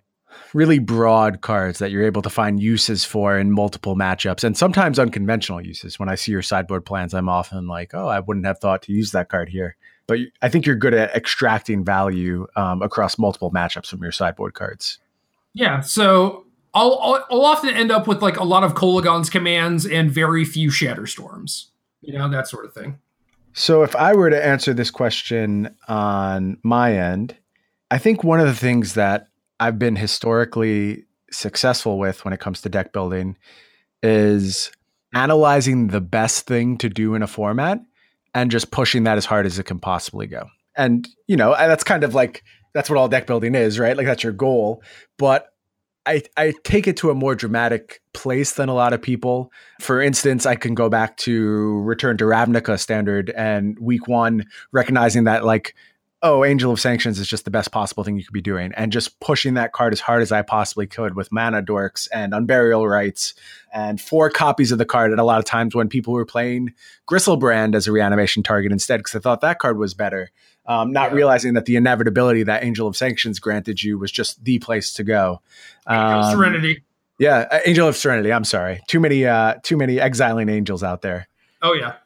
Really broad cards that you're able to find uses for in multiple matchups and sometimes unconventional uses. When I see your sideboard plans, I'm often like, oh, I wouldn't have thought to use that card here. But I think you're good at extracting value um, across multiple matchups from your sideboard cards. Yeah, so I'll, I'll I'll often end up with like a lot of Kolaghan's commands and very few Shatterstorms, you know that sort of thing. So, if I were to answer this question on my end, I think one of the things that I've been historically successful with when it comes to deck building is analyzing the best thing to do in a format and just pushing that as hard as it can possibly go. And, you know, that's kind of like that's what all deck building is, right? Like that's your goal. But I, I take it to a more dramatic place than a lot of people. For instance, I can go back to Return to Ravnica standard and week one, recognizing that like, oh, Angel of Sanctions is just the best possible thing you could be doing, and just pushing that card as hard as I possibly could with mana dorks and unburial rites and four copies of the card. And a lot of times when people were playing Griselbrand as a reanimation target instead, because I thought that card was better. Um, not Yeah. realizing that the inevitability that Angel of Sanctions granted you was just the place to go. Um, Serenity. yeah, uh, Angel of Serenity. I'm sorry. Too many uh too many exiling angels out there. Oh yeah.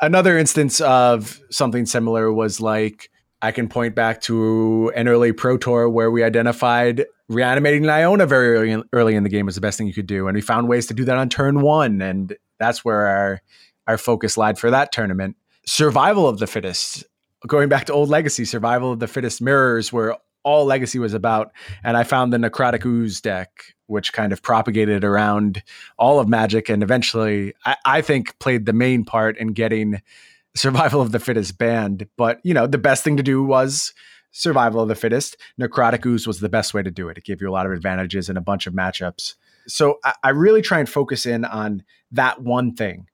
Another instance of something similar was like I can point back to an early pro tour where we identified reanimating Iona very early in, early in the game was the best thing you could do and we found ways to do that on turn 1 and that's where our our focus lied for that tournament. Survival of the fittest. Going back to old legacy, survival of the fittest mirrors where all legacy was about and I found the Necrotic Ooze deck which kind of propagated around all of Magic and eventually, I, I think, played the main part in getting Survival of the Fittest banned. But, you know, the best thing to do was Survival of the Fittest. Necrotic Ooze was the best way to do it. It gave you a lot of advantages in a bunch of matchups. So I, I really try and focus in on that one thing.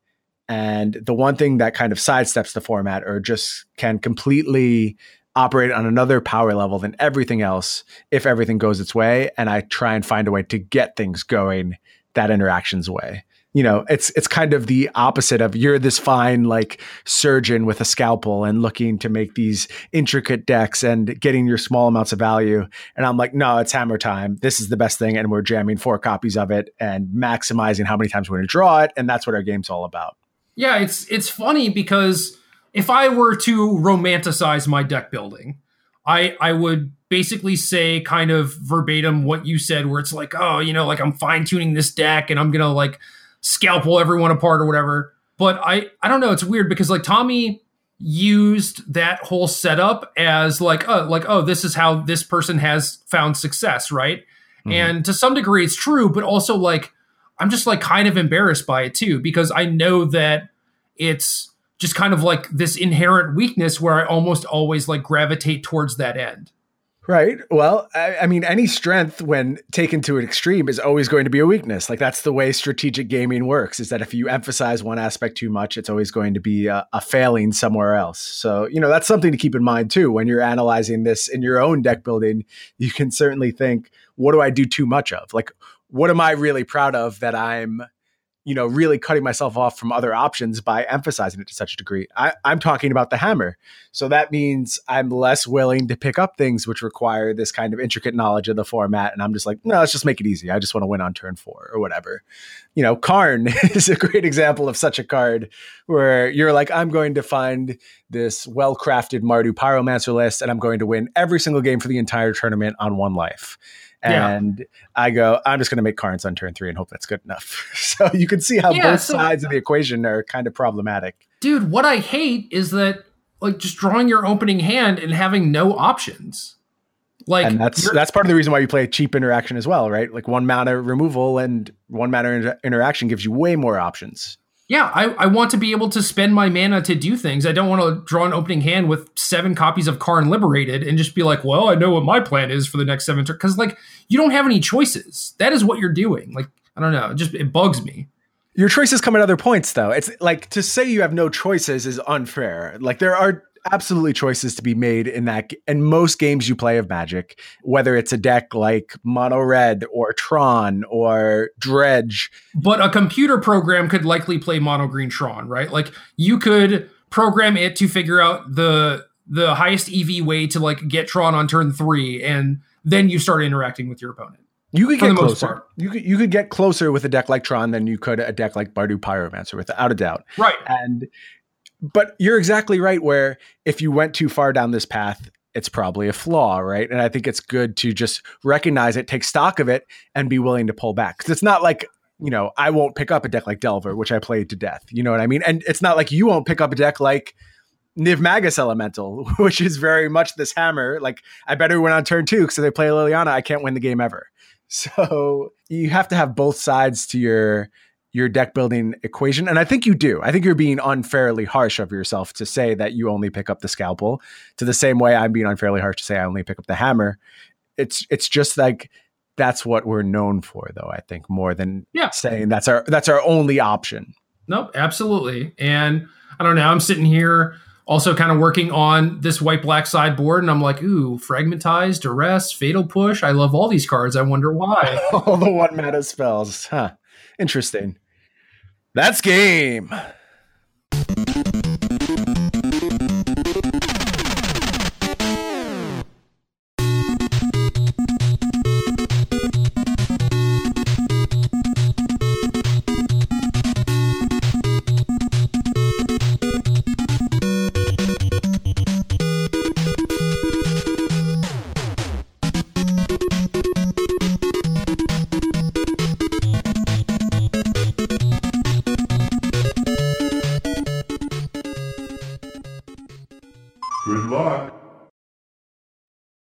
And the one thing that kind of sidesteps the format or just can completely operate on another power level than everything else if everything goes its way and i try and find a way to get things going that interaction's way you know it's it's kind of the opposite of you're this fine like surgeon with a scalpel and looking to make these intricate decks and getting your small amounts of value. And i'm like no it's hammer time. This is the best thing and we're jamming four copies of it and maximizing how many times we're going to draw it and that's what our game's all about. Yeah, it's it's funny because if I were to romanticize my deck building, I I would basically say kind of verbatim what you said, where it's like, oh, you know, like I'm fine tuning this deck and I'm gonna like scalpel everyone apart or whatever. But I I don't know, it's weird because like Tommy used that whole setup as like oh like oh this is how this person has found success right Mhm. And to some degree it's true, but also like I'm just like kind of embarrassed by it too because I know that it's just kind of like this inherent weakness where I almost always like gravitate towards that end. Right. Well, I, I mean, any strength when taken to an extreme is always going to be a weakness. Like that's the way strategic gaming works. Is that if you emphasize one aspect too much, it's always going to be a, a failing somewhere else. So you know that's something to keep in mind too when you're analyzing this in your own deck building. You can certainly think, what do I do too much of? Like, what am I really proud of that I'm you know, really cutting myself off from other options by emphasizing it to such a degree. I, I'm talking about the hammer. So that means I'm less willing to pick up things which require this kind of intricate knowledge of the format. And I'm just like, no, let's just make it easy. I just want to win on turn four or whatever. You know, Karn is a great example of such a card where you're like, I'm going to find this well crafted Mardu Pyromancer list and I'm going to win every single game for the entire tournament on one life. Yeah. And I go, I'm just going to make Karns on turn three and hope that's good enough. so you can see how Yeah, both so- sides of the equation are kind of problematic. Dude, what I hate is that like just drawing your opening hand and having no options. Like and that's that's part of the reason why you play cheap interaction as well, right? Like one mana removal and one mana inter- interaction gives you way more options. Yeah, I, I want to be able to spend my mana to do things. I don't want to draw an opening hand with seven copies of Karn Liberated and just be like, well, I know what my plan is for the next seven turns. Because, like, you don't have any choices. That is what you're doing. Like, I don't know. It just, it bugs me. Your choices come at other points, though. It's like to say you have no choices is unfair. Like there are absolutely choices to be made in that in most games you play of Magic, whether it's a deck like Mono Red or Tron or Dredge. But a computer program could likely play Mono Green Tron, right? Like, you could program it to figure out the the highest EV way to like get Tron on turn three, and then you start interacting with your opponent. You could get the most closer. part. You could you could get closer with a deck like Tron than you could a deck like Mardu Pyromancer, without a doubt. Right. And but you're exactly right. Where if you went too far down this path, it's probably a flaw, right? And I think it's good to just recognize it, take stock of it, and be willing to pull back. Because it's not like you know I won't pick up a deck like Delver, which I played to death. You know what I mean? And it's not like you won't pick up a deck like. Niv Magus Elemental, which is very much this hammer. Like, I better win on turn two because if they play Liliana, I can't win the game ever. So you have to have both sides to your your deck building equation, and I think you do. I think you're being unfairly harsh of yourself to say that you only pick up the scalpel. To the same way, I'm being unfairly harsh to say I only pick up the hammer. It's it's just like that's what we're known for, though. I think more than Yeah. saying that's our that's our only option. Nope, absolutely. And I don't know. I'm sitting here also kind of working on this white black sideboard, and I'm like, ooh, fragmentized, duress, fatal push. I love all these cards. I wonder why. All the one mana spells, huh? Interesting. That's game.